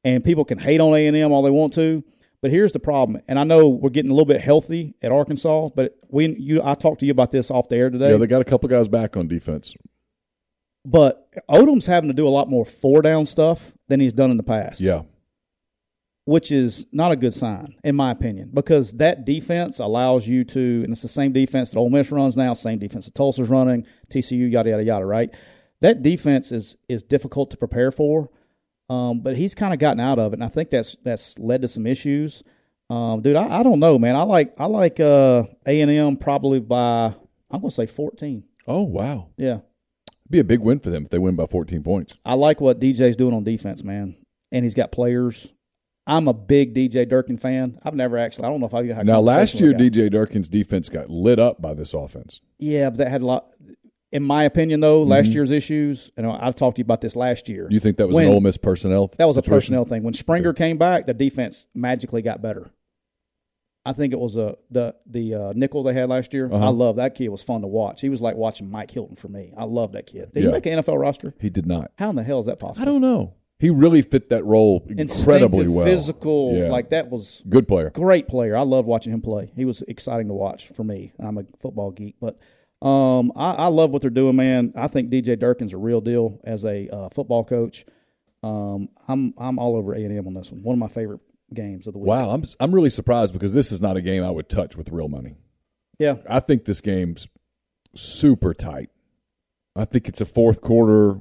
and people can hate on A and M all they want to. But here's the problem, and I know we're getting a little bit healthy at Arkansas, but we you I talked to you about this off the air today. yeah, they got a couple guys back on defense. But Odom's having to do a lot more four down stuff than he's done in the past. Yeah. which is not a good sign, in my opinion, because that defense allows you to, and it's the same defense that Ole Miss runs now, same defense that Tulsa's running, TCU, yada yada yada, right? That defense is is difficult to prepare for, um, but he's kind of gotten out of it, and I think that's that's led to some issues. Um, dude, I, I don't know, man. I like I like uh, A and M probably by I'm gonna say 14. Oh wow. Yeah, Be a big win for them if they win by 14 points. I like what DJ's doing on defense, man, and he's got players. I'm a big DJ Durkin fan. I've never actually. I don't know if I've even had Now, last year, with the guy. DJ Durkin's defense got lit up by this offense. Yeah, but that had a lot. In my opinion, though, last year's issues, and I've talked to you about this last year. Mm-hmm. You think that was When- an Ole Miss personnel? that was a personnel thing. When Springer came back, the defense magically got better. I think it was a the the uh, nickel they had last year. Uh-huh. I love that kid. Was fun to watch. He was like watching Mike Hilton for me. I love that kid. Did he make an NFL roster? He did not. How in the hell is that possible? I don't know. He really fit that role incredibly well. physical, Yeah. like that was Good player. great player. I love watching him play. He was exciting to watch for me. I'm a football geek, but um, I, I love what they're doing, man. I think DJ Durkin's a real deal as a uh, football coach. Um, I'm I'm all over A and M on this one. One of my favorite games of the week. Wow, I'm I'm really surprised because this is not a game I would touch with real money. Yeah, I think this game's super tight. I think it's a fourth quarter.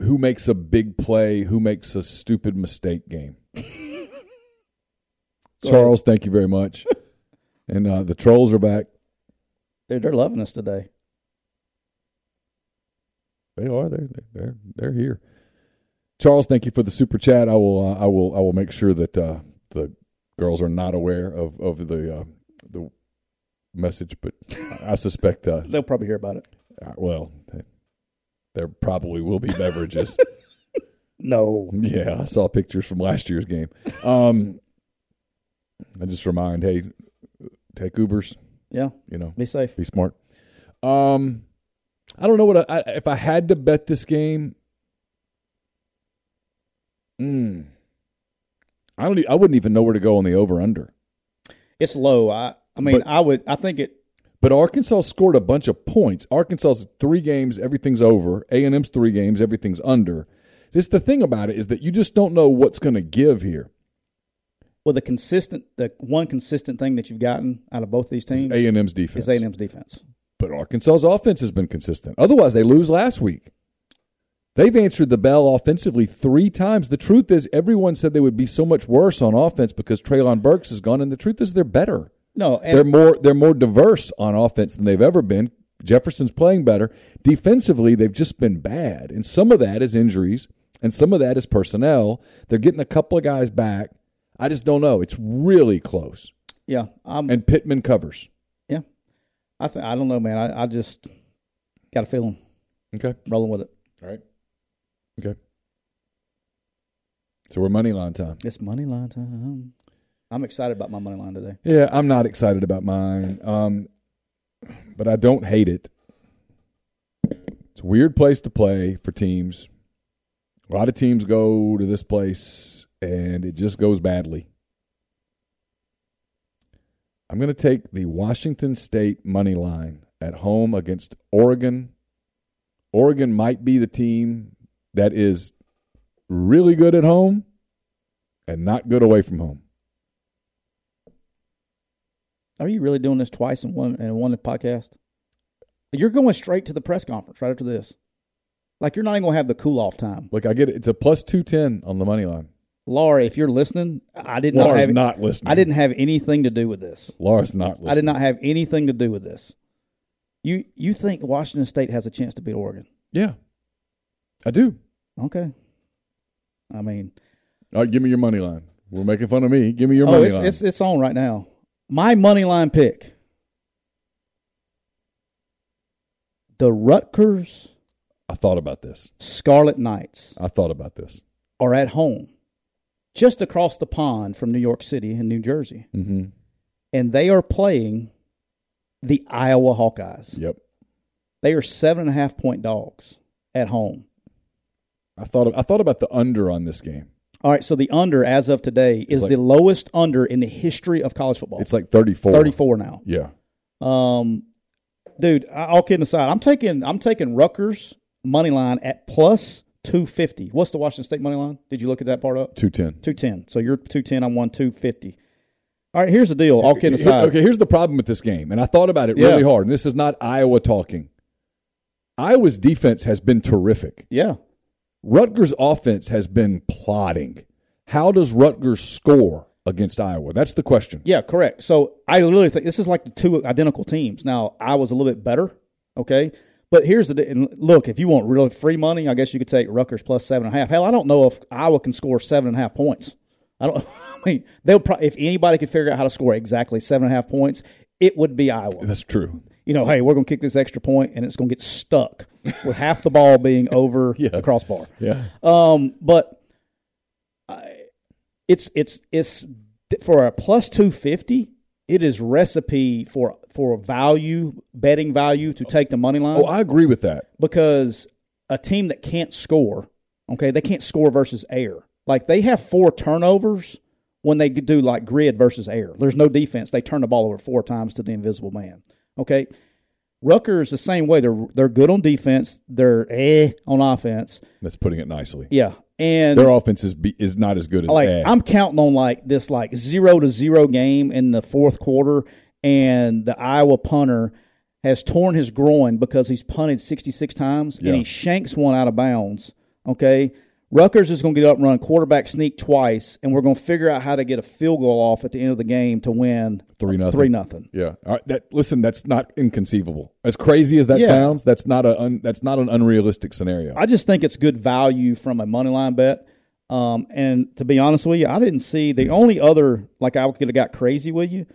Who makes a big play? Who makes a stupid mistake game? Charles, thank you very much. and uh, the trolls are back. they're they're loving us today. They are. They're they're they're here. Charles, thank you for the super chat. I will uh, I will I will make sure that uh, the girls are not aware of of the uh, the message, but I suspect uh, They'll probably hear about it. uh, well there probably will be beverages. No, yeah, I saw pictures from last year's game. Um, I just remind, hey, take Ubers. yeah, You know, be safe. be smart. Um, I don't know what I, I, if I had to bet this game. Mm, I don't. I wouldn't even know where to go on the over under. It's low. I I mean, But- I would. I think it. But Arkansas scored a bunch of points. Arkansas's three games, everything's over. A and M's three games, everything's under. This the thing about it is that you just don't know what's going to give here. Well, the consistent, the one consistent thing that you've gotten out of both these teams A and M's defense, is A and M's defense. but Arkansas's offense has been consistent. Otherwise, they lose last week. They've answered the bell offensively three times. The truth is, everyone said they would be so much worse on offense because Treylon Burks is gone, and the truth is, they're better. No, and they're more they're more diverse on offense than they've ever been. Jefferson's playing better. Defensively, they've just been bad. And some of that is injuries and some of that is personnel. They're getting a couple of guys back. I just don't know. It's really close. yeah, I'm And Pittman covers. yeah. I th- I don't know, man. I, I just got a feeling Okay. rolling with it. All right. Okay. So we're money line time. It's money line time. I'm excited about my money line today. Yeah, I'm not excited about mine. Um, but I don't hate it. It's a weird place to play for teams. A lot of teams go to this place and it just goes badly. I'm going to take the Washington State money line at home against Oregon. Oregon might be the team that is really good at home and not good away from home. Are you really doing this twice in one in one podcast? You're going straight to the press conference right after this. Like you're not even gonna have the cool off time. Look, I get it. It's a plus two ten on the money line. Laura, if you're listening, I did not have not listening. I didn't have anything to do with this. Laura's not listening. I did not have anything to do with this. You you think Washington State has a chance to beat Oregon? Yeah, I do. Okay. I mean, All right, give me your money line. We're making fun of me. Give me your oh, money it's, line. it's it's on right now. My money line pick: the Rutgers I thought about this. Scarlet Knights I thought about this. are at home, just across the pond from New York City and New Jersey, Mm-hmm. and they are playing the Iowa Hawkeyes. Yep. They are seven and a half point dogs at home. I thought. I thought about the under on this game. All right, so the under as of today is like- the lowest under in the history of college football. It's like thirty four. 34 now. Yeah. Um, dude, all kidding aside, I'm taking I'm taking Rutgers money line at plus 250. What's the Washington State money line? Did you look at that part up? Two ten. 210. So you're 210. I'm one 250. All right, here's the deal. All kidding aside, Okay, here's the problem with this game, and I thought about it Yeah. really hard. And this is not Iowa talking. Iowa's defense has been terrific. yeah, Rutgers' offense has been plotting. How does Rutgers score against Iowa? That's the question. yeah, correct. So I really think this is like the two identical teams. Now I was a little bit better, okay. But here's the look. If you want really free money, I guess you could take Rutgers plus seven and a half. Hell, I don't know if Iowa can score seven and a half points. I don't. I mean, they'll probably if anybody could figure out how to score exactly seven and a half points, it would be Iowa. That's true. You know, hey, we're going to kick this extra point, and it's going to get stuck with half the ball being over Yeah. the crossbar. Yeah. Um, but I, it's it's it's for a plus two fifty. It is recipe for for value betting value to take the money line Oh, I agree with that. because a team that can't score, okay, they can't score versus air. Like they have four turnovers when they do like grid versus air. There's no defense. They turn the ball over four times to the invisible man. Okay. Rutgers the same way. They're they're good on defense. They're eh on offense. That's putting it nicely. Yeah. And Their offense is be, is not as good as like eh. I'm counting on like this like zero to zero game in the fourth quarter, and the Iowa punter has torn his groin because he's punted 66 times Yeah. and he shanks one out of bounds. Okay, Rutgers is going to get up and run quarterback sneak twice, and we're going to figure out how to get a field goal off at the end of the game to win Three nothing. Three nothing. Yeah. Right. That listen, that's not inconceivable. As crazy as that Yeah. sounds, that's not a un, that's not an unrealistic scenario. I just think it's good value from a money line bet. Um, and to be honest with you, I didn't see the only other like I could have got crazy with you,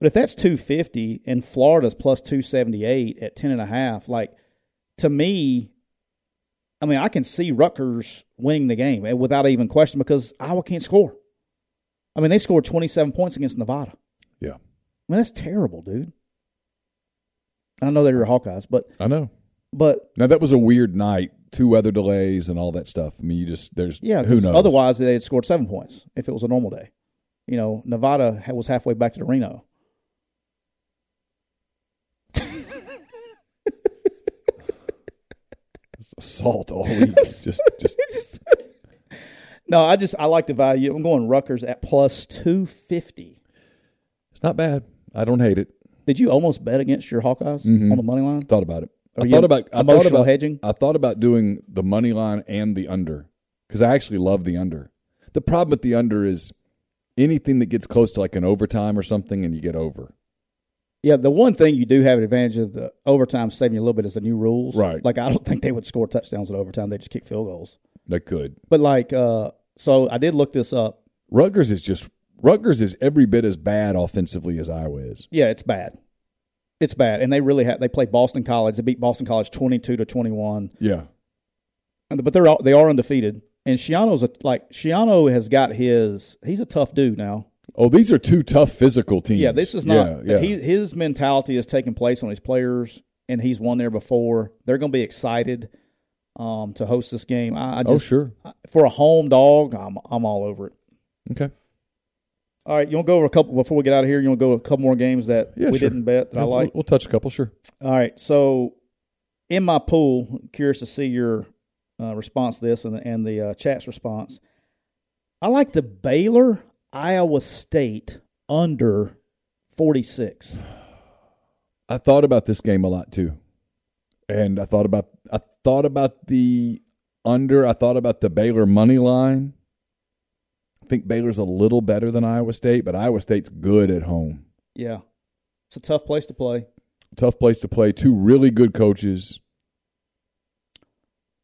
but if that's two fifty and Florida's plus two seventy eight at ten and a half, like to me, I mean I can see Rutgers winning the game eh, without even question because Iowa can't score. I mean they scored twenty seven points against Nevada. yeah. I mean that's terrible, dude. I know they're your Hawkeyes, but I know. but Now that was a weird night, two weather delays and all that stuff. I mean, you just there's Yeah, who knows. Otherwise, they had scored seven points if it was a normal day. You know, Nevada was halfway back to the Reno. assault all week. just just No, I just I like the value. I'm going Rutgers at plus two fifty. it's not bad. I don't hate it. Did you almost bet against your Hawkeyes Mhm. on the money line? Thought about it. Are I thought about I thought about hedging? I thought about doing the money line and the under because I actually love the under. The problem with the under is anything that gets close to like an overtime or something, and you get over. Yeah, the one thing you do have an advantage of the overtime saving you a little bit is the new rules. Right. Like I don't think they would score touchdowns in overtime. They just kick field goals. They could. But like, uh, so I did look this up. Rutgers is just Rutgers is every bit as bad offensively as Iowa is. Yeah, it's bad. It's bad, and they really have. They play Boston College. They beat Boston College twenty-two to twenty-one. Yeah. And- but they're all, they are undefeated. And Schiano's a, like Schiano has got his. He's a tough dude now. Oh, these are two tough physical teams. Yeah, this is not. Yeah, yeah. He, his mentality is taking place on his players, and he's won there before. They're going to be excited um, to host this game. I, I just, oh, sure. for a home dog, I'm I'm all over it. Okay. All right, you want to go over a couple before we get out of here? You want to go a couple more games that Yeah, we sure. didn't bet that I like? We'll, we'll touch a couple. Sure. All right. So in my pool, curious to see your uh, response to this and the, and the uh, chat's response. I like the Baylor Iowa State under 46. I thought about this game a lot too, and I thought about I thought about the under. I thought about the Baylor money line. I think Baylor's a little better than Iowa State, but Iowa State's good at home. Yeah, it's a tough place to play. Tough place to play. Two really good coaches.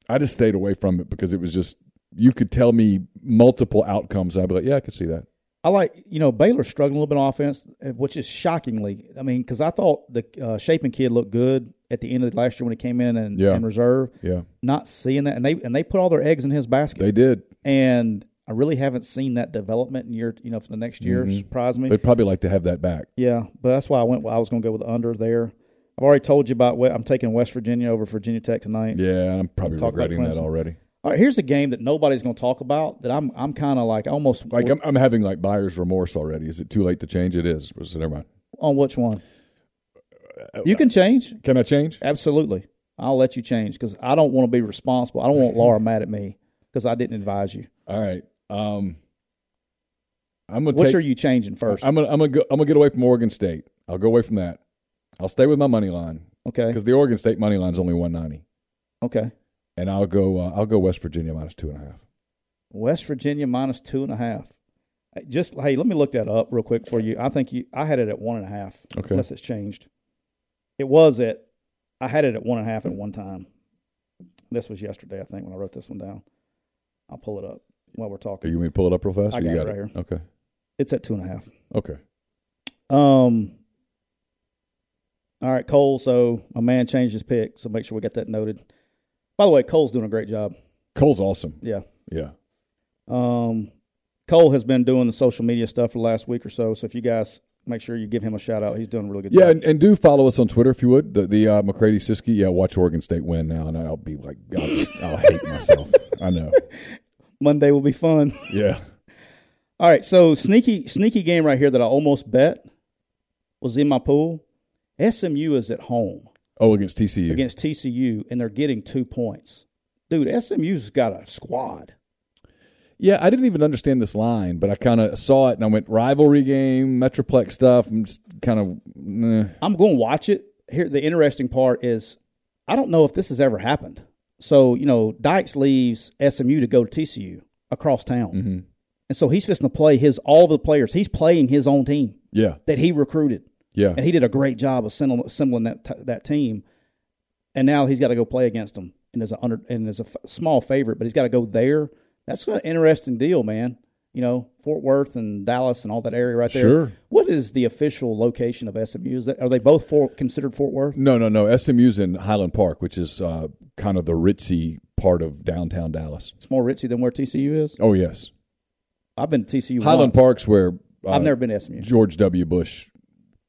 I just stayed away from it because it was just you could tell me multiple outcomes. I'd be like, yeah, I could see that. I like, you know, Baylor struggling a little bit on offense, eh, which is shockingly. I mean, because I thought the uh, Shapen kid looked good at the end of last year when he came in and, Yeah. and reserve. Yeah, Not seeing that, and they and they put all their eggs in his basket. they did. and I really haven't seen that development in year, you know, for the next year. Mhm. Surprised me. They'd probably like to have that back. yeah, but that's why I went. I was going to go with the under there. I've already told you about. what I'm taking West Virginia over Virginia Tech tonight. Yeah, I'm probably regretting that already. All right, here's a game that nobody's going to talk about. That I'm I'm kind of like almost Like I'm, I'm having like buyer's remorse already. Is it too late to change? It is. So never mind. on which one. You can change. Can I change? Absolutely. I'll let you change because I don't want to be responsible. I don't want Laura mad at me because I didn't advise you. All right. Um, I'm gonna Which take. are you changing first? I'm gonna I'm gonna go, I'm gonna get away from Oregon State. I'll go away from that. I'll stay with my money line okay. because the Oregon State money line is only 190, Okay. And I'll go uh, I'll go West Virginia minus two and a half. West Virginia minus two and a half. Just hey, let me look that up real quick for you. I think you. I had it at one and a half. Okay. Unless it's changed. It was at. I had it at one and a half at one time. This was yesterday, I think, when I wrote this one down. I'll pull it up while we're talking. you mean pull it up real fast? I or you got it got right here. Okay. It's at two and a half. Okay. Um. All right, Cole. So my man changed his pick, so make sure we get that noted. By the way, Cole's doing a great job. Cole's awesome. Yeah. Yeah. Um, Cole has been doing the social media stuff for the last week or so. So if you guys make sure you give him a shout out, he's doing a really good Yeah, job. and, and do follow us on Twitter if you would. The, the uh, McCready Siskey. Yeah, watch Oregon State win now, and I'll be like, God, I'll hate myself. I know. Monday will be fun. Yeah. All right, so sneaky sneaky game right here that I almost bet was in my pool. SMU is at home Oh, against TCU. against TCU, and they're getting two points. Dude, SMU's got a squad. Yeah, I didn't even understand this line, but I kind of saw it and I went rivalry game, Metroplex stuff. I'm just kind of. eh. I'm going to watch it. Here, the interesting part is, I don't know if this has ever happened. So you know, Dykes leaves SMU to go to TCU across town, Mhm. and so he's fixing to play his all the players. He's playing his own team Yeah, that he recruited, yeah, and he did a great job of assembling, that t- that team. And now he's got to go play against them, and as a under and as a f- small favorite, but he's got to go there. That's an interesting deal, man. You know, Fort Worth and Dallas and all that area right there. Sure. What is the official location of SMU? Is that, are they both for, considered Fort Worth? No, no, no. SMU's in Highland Park, which is uh, kind of the ritzy part of downtown Dallas. It's more ritzy than where TCU is. Oh yes, I've been to TCU. Highland once. Park's where uh, I've never been to SMU. George W. Bush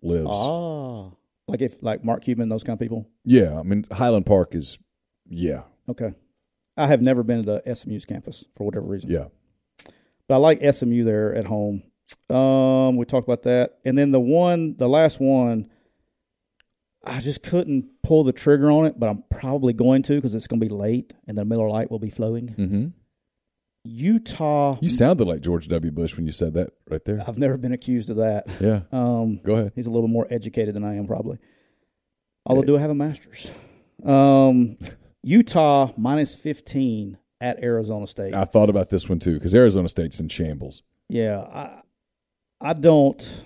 lives. Ah, like if like Mark Cuban, those kind of people. Yeah, I mean Highland Park is. Yeah, Okay, I have never been to the SMU's campus for whatever reason. yeah. but I like SMU there at home. Um, we talked about that, and then the one, the last one, I just couldn't pull the trigger on it, but I'm probably going to because it's going to be late, and the Miller Lite will be flowing. hmm Utah. You sounded like George W. Bush when you said that right there. I've never been accused of that. Yeah, Um, go ahead. He's a little more educated than I am, probably. Although, do I have a master's? Um, Utah minus 15 at Arizona State. I thought about this one too because Arizona State's in shambles. yeah, I, I don't,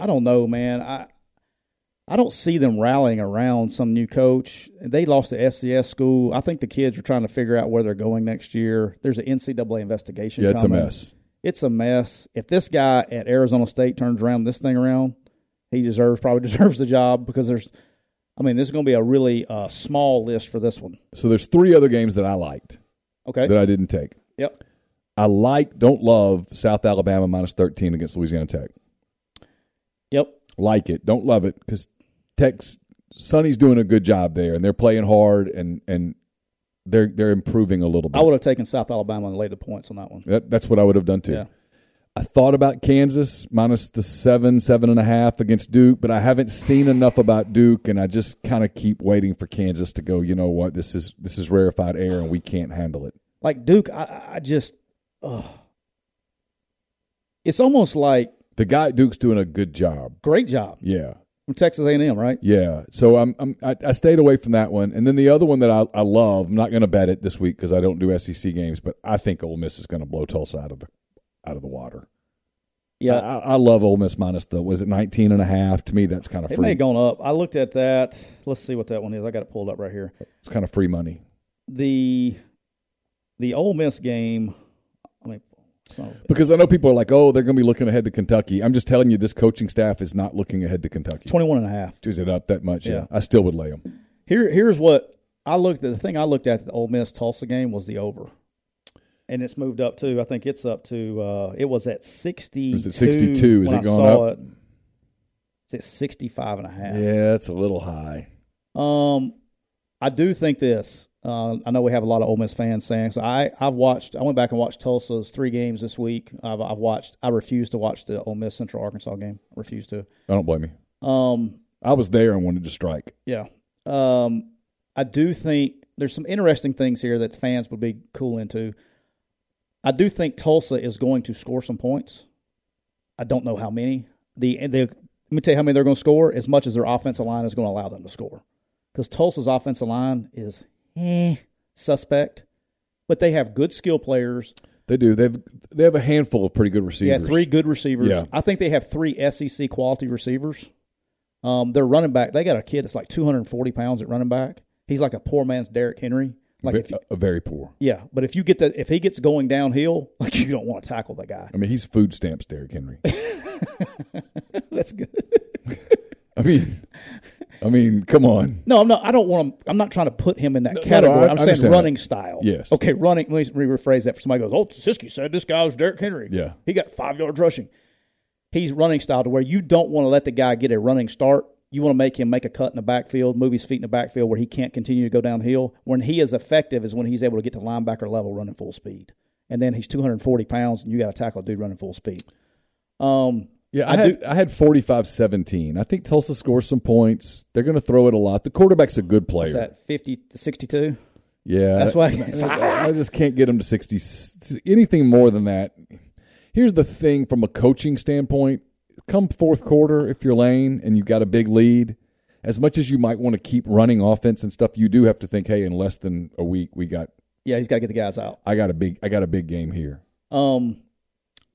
I don't know, man. I, I don't see them rallying around some new coach. They lost to SCS school. I think the kids are trying to figure out where they're going next year. There's an NCAA investigation. Yeah, it's a mess. It's a mess. If this guy at Arizona State turns around this thing around, he deserves probably deserves the job because there's, I mean, this is going to be a really uh, small list for this one. So there's three other games that I liked Okay. that I didn't take. Yep. I like, don't love South Alabama minus 13 against Louisiana Tech. Yep. Like it, don't love it because Tech's Sonny's doing a good job there, and they're playing hard, and and they're they're improving a little bit. I would have taken South Alabama and laid the points on that one. That, that's what I would have done too. Yeah. I thought about Kansas minus the seven, seven and a half against Duke, but I haven't seen enough about Duke, and I just kind of keep waiting for Kansas to go. You know what? This is this is rarefied air, and we can't handle it. Like Duke, I, I just, ugh. it's almost like The guy at Duke's doing a good job. great job. Yeah, from Texas A&M, right? Yeah. So I'm, I'm I, I stayed away from that one, and then the other one that I, I love. I'm not going to bet it this week because I don't do SEC games, but I think Ole Miss is going to blow Tulsa out of the out of the water. Yeah, I, I love Ole Miss minus the was it 19 and a half? To me, that's kind of it free. may have gone up. I looked at that. Let's see what that one is. I got it pulled up right here. It's kind of free money. The the Ole Miss game. I mean, so Because I know people are like, oh, they're going to be looking ahead to Kentucky. I'm just telling you, this coaching staff is not looking ahead to Kentucky. 21 and a half. Is it up that much? Yeah. I still would lay them. Here, here's what I looked at. The thing I looked at the Ole Miss Tulsa game was the over, and it's moved up too. I think it's up to. Uh, it was at sixty. Is it 62? Is it going saw up? It. It's at 65 and a half. Yeah, it's a little high. Um, I do think this. Uh, I know we have a lot of Ole Miss fans saying so. I I've watched. I went back and watched Tulsa's three games this week. I've, I've watched. I refuse to watch the Ole Miss Central Arkansas game. I refuse to. I don't blame you. Um, I was there and wanted to strike. Yeah. Um, I do think there's some interesting things here that fans would be cool into. I do think Tulsa is going to score some points. I don't know how many. The, the let me tell you how many they're going to score. As much as their offensive line is going to allow them to score, because Tulsa's offensive line is eh, suspect, but they have good skill players. They do. They've they have a handful of pretty good receivers. Yeah, three good receivers. Yeah. I think they have three SEC quality receivers. Um, their running back, they got a kid that's like 240 pounds at running back. He's like a poor man's Derrick Henry. Like if you, a, very poor. yeah, but if you get that, if he gets going downhill, like you don't want to tackle that guy. I mean, he's food stamps, Derrick Henry. That's good. I mean, I mean, come on. No, I'm not. I don't want him. I'm not trying to put him in that No, no, category. I- I'm I saying understand running style. Yes. Okay, running. Let me rephrase that for somebody goes, "Oh, Siskey said this guy was Derrick Henry." Yeah. he got five yards rushing. He's running style to where you don't want to let the guy get a running start. You want to make him make a cut in the backfield, move his feet in the backfield where he can't continue to go downhill. When he is effective is when he's able to get to linebacker level running full speed. And then he's 240 pounds, and you got to tackle a dude running full speed. Um, Yeah, I, I had I had 45-17. I think Tulsa scores some points. They're going to throw it a lot. The quarterback's a good player. is that 50 to 62? Yeah, That's why- I, I just can't get him to sixty. Anything more than that. Here's the thing: from a coaching standpoint, come fourth quarter, if you're Lane and you got a big lead, as much as you might want to keep running offense and stuff, you do have to think, hey, in less than a week, we got Yeah, he's got to get the guys out. I got a big I got a big game here. Um,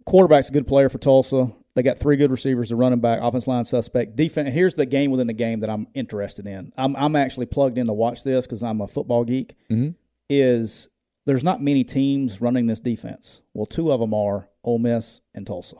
quarterback's a good player for Tulsa. They got three good receivers, a running back, offense line suspect, defense. Here's the game within the game that I'm interested in. I'm I'm actually plugged in to watch this because I'm a football geek. Mhm. Is there's not many teams running this defense. Well, two of them are Ole Miss and Tulsa.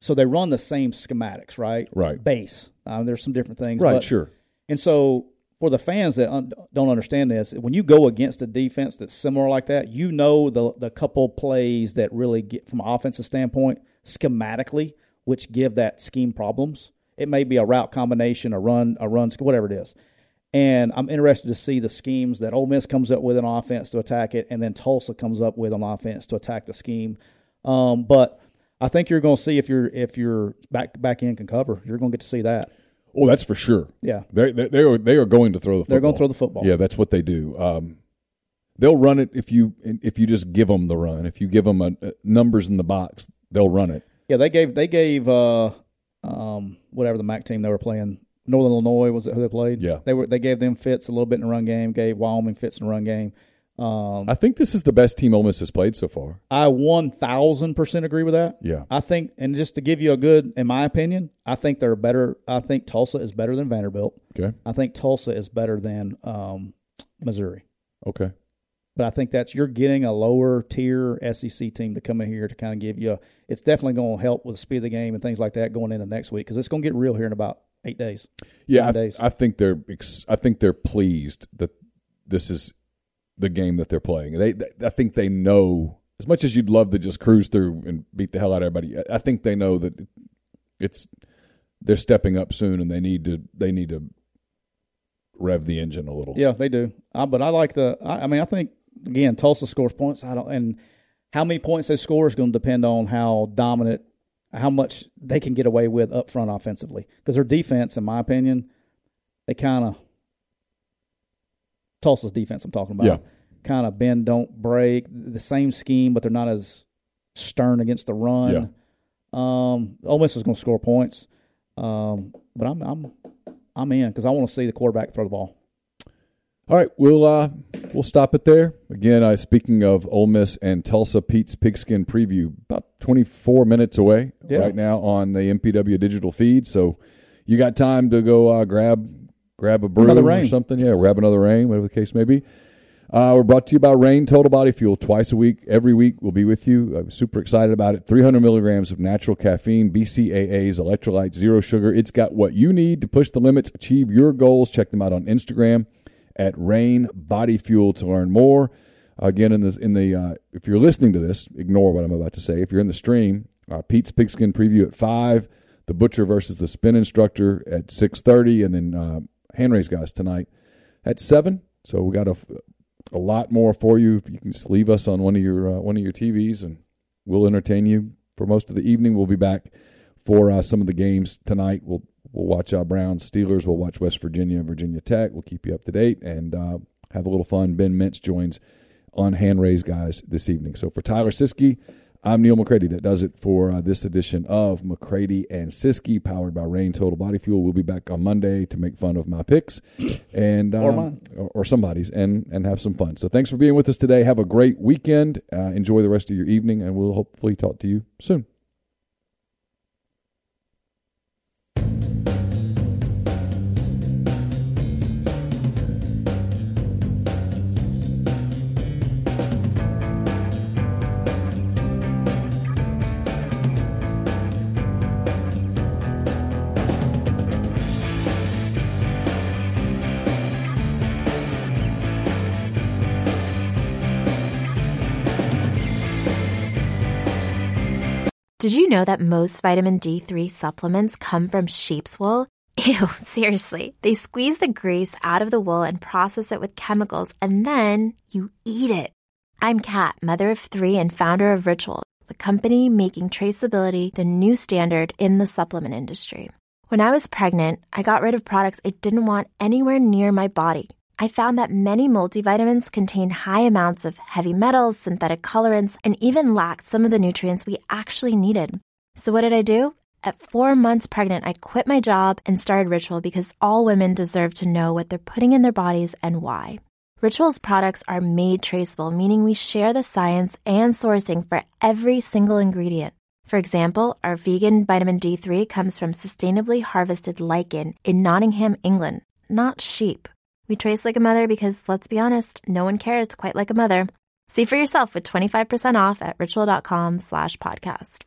So they run the same schematics, right? Right. Base. Um, there's some different things, Right, but- sure. and so, for the fans that un- don't understand this, when you go against a defense that's similar like that, you know the the couple plays that really get from an offensive standpoint schematically, which give that scheme problems. It may be a route combination, a run, a run, whatever it is. And I'm interested to see the schemes that Ole Miss comes up with an offense to attack it, and then Tulsa comes up with an offense to attack the scheme. Um, but I think you're going to see if you're if you're back back end can cover, you're going to get to see that. Oh, that's for sure. Yeah. They they, they are they are going to throw the football. They're going to throw the football. Yeah, that's what they do. Um, they'll run it if you if you just give them the run. If you give them a, a numbers in the box, they'll run it. Yeah, they gave they gave uh um whatever the MAC team they were playing. Northern Illinois was it who they played? Yeah. They were they gave them fits a little bit in the run game, gave Wyoming fits in the run game. Um I think this is the best team Ole Miss has played so far. I one thousand percent agree with that. Yeah. I think and just to give you a good in my opinion, I think they're better I think Tulsa is better than Vanderbilt. Okay. I think Tulsa is better than um Missouri. Okay. But I think that's you're getting a lower tier SEC team to come in here to kind of give you. A, it's definitely going to help with the speed of the game and things like that going into next week because it's going to get real here in about eight days. Yeah, I, days. I think they're ex- I think they're pleased that this is the game that they're playing. They, they I think they know as much as you'd love to just cruise through and beat the hell out of everybody. I- I think they know that it's they're stepping up soon and they need to they need to rev the engine a little. Yeah, they do. Uh, but I like the. I, I mean, I think again, Tulsa scores points. I don't, and how many points they score is going to depend on how dominant, how much they can get away with up front offensively. Because their defense, in my opinion, they kind of Tulsa's defense. I'm talking about. Yeah. Kind of bend, don't break. The same scheme, but they're not as stern against the run. Um, Ole Miss is going to score points. Um, but I'm I'm I'm in because I want to see the quarterback throw the ball. All right, we'll uh, we'll stop it there. Again, uh, speaking of Ole Miss and Tulsa, Pete's Pigskin preview about 24 minutes away Yeah. right now on the MPW digital feed. So you got time to go uh, grab grab a brew or something. Yeah, grab another Reign, whatever the case may be. Uh, we're brought to you by Reign Total Body Fuel twice a week. Every week we'll be with you. I'm super excited about it. 300 milligrams of natural caffeine, BCAAs, electrolytes, zero sugar. It's got what you need to push the limits, achieve your goals. Check them out on Instagram at Reign Body Fuel to learn more. Again, in this, in the uh, if you're listening to this, ignore what I'm about to say. If you're in the stream, uh, Pete's Pigskin preview at five, the Butcher versus the Spin Instructor at six thirty, and then uh, hand raise guys tonight at seven. So we got a, a lot more for you. If you can just leave us on one of your uh, one of your TVs, and we'll entertain you for most of the evening. We'll be back for uh, some of the games tonight. We'll we'll watch uh, Browns, Steelers. We'll watch West Virginia, Virginia Tech. We'll keep you up to date and uh, have a little fun. Ben Mintz joins on hand raise guys this evening. So for Tyler Siskey, I'm Neal McCready. That does it for uh, this edition of McCready and Siskey, powered by Reign Total Body Fuel. We'll be back on Monday to make fun of my picks and Or um, mine. or, or somebody's and and have some fun. So thanks for being with us today. Have a great weekend. Uh, enjoy the rest of your evening, and we'll hopefully talk to you soon. Did you know that most vitamin D3 supplements come from sheep's wool? Ew, seriously. They squeeze the grease out of the wool and process it with chemicals, and then you eat it. I'm Kat, mother of three and founder of Ritual, the company making traceability the new standard in the supplement industry. When I was pregnant, I got rid of products I didn't want anywhere near my body. I found that many multivitamins contain high amounts of heavy metals, synthetic colorants, and even lacked some of the nutrients we actually needed. So, what did I do? At four months pregnant, I quit my job and started Ritual because all women deserve to know what they're putting in their bodies and why. Ritual's products are made traceable, meaning we share the science and sourcing for every single ingredient. For example, our vegan vitamin D3 comes from sustainably harvested lichen in Nottingham, England, not sheep. We trace like a mother because, let's be honest, no one cares quite like a mother. See for yourself with 25% off at ritual.com slash podcast.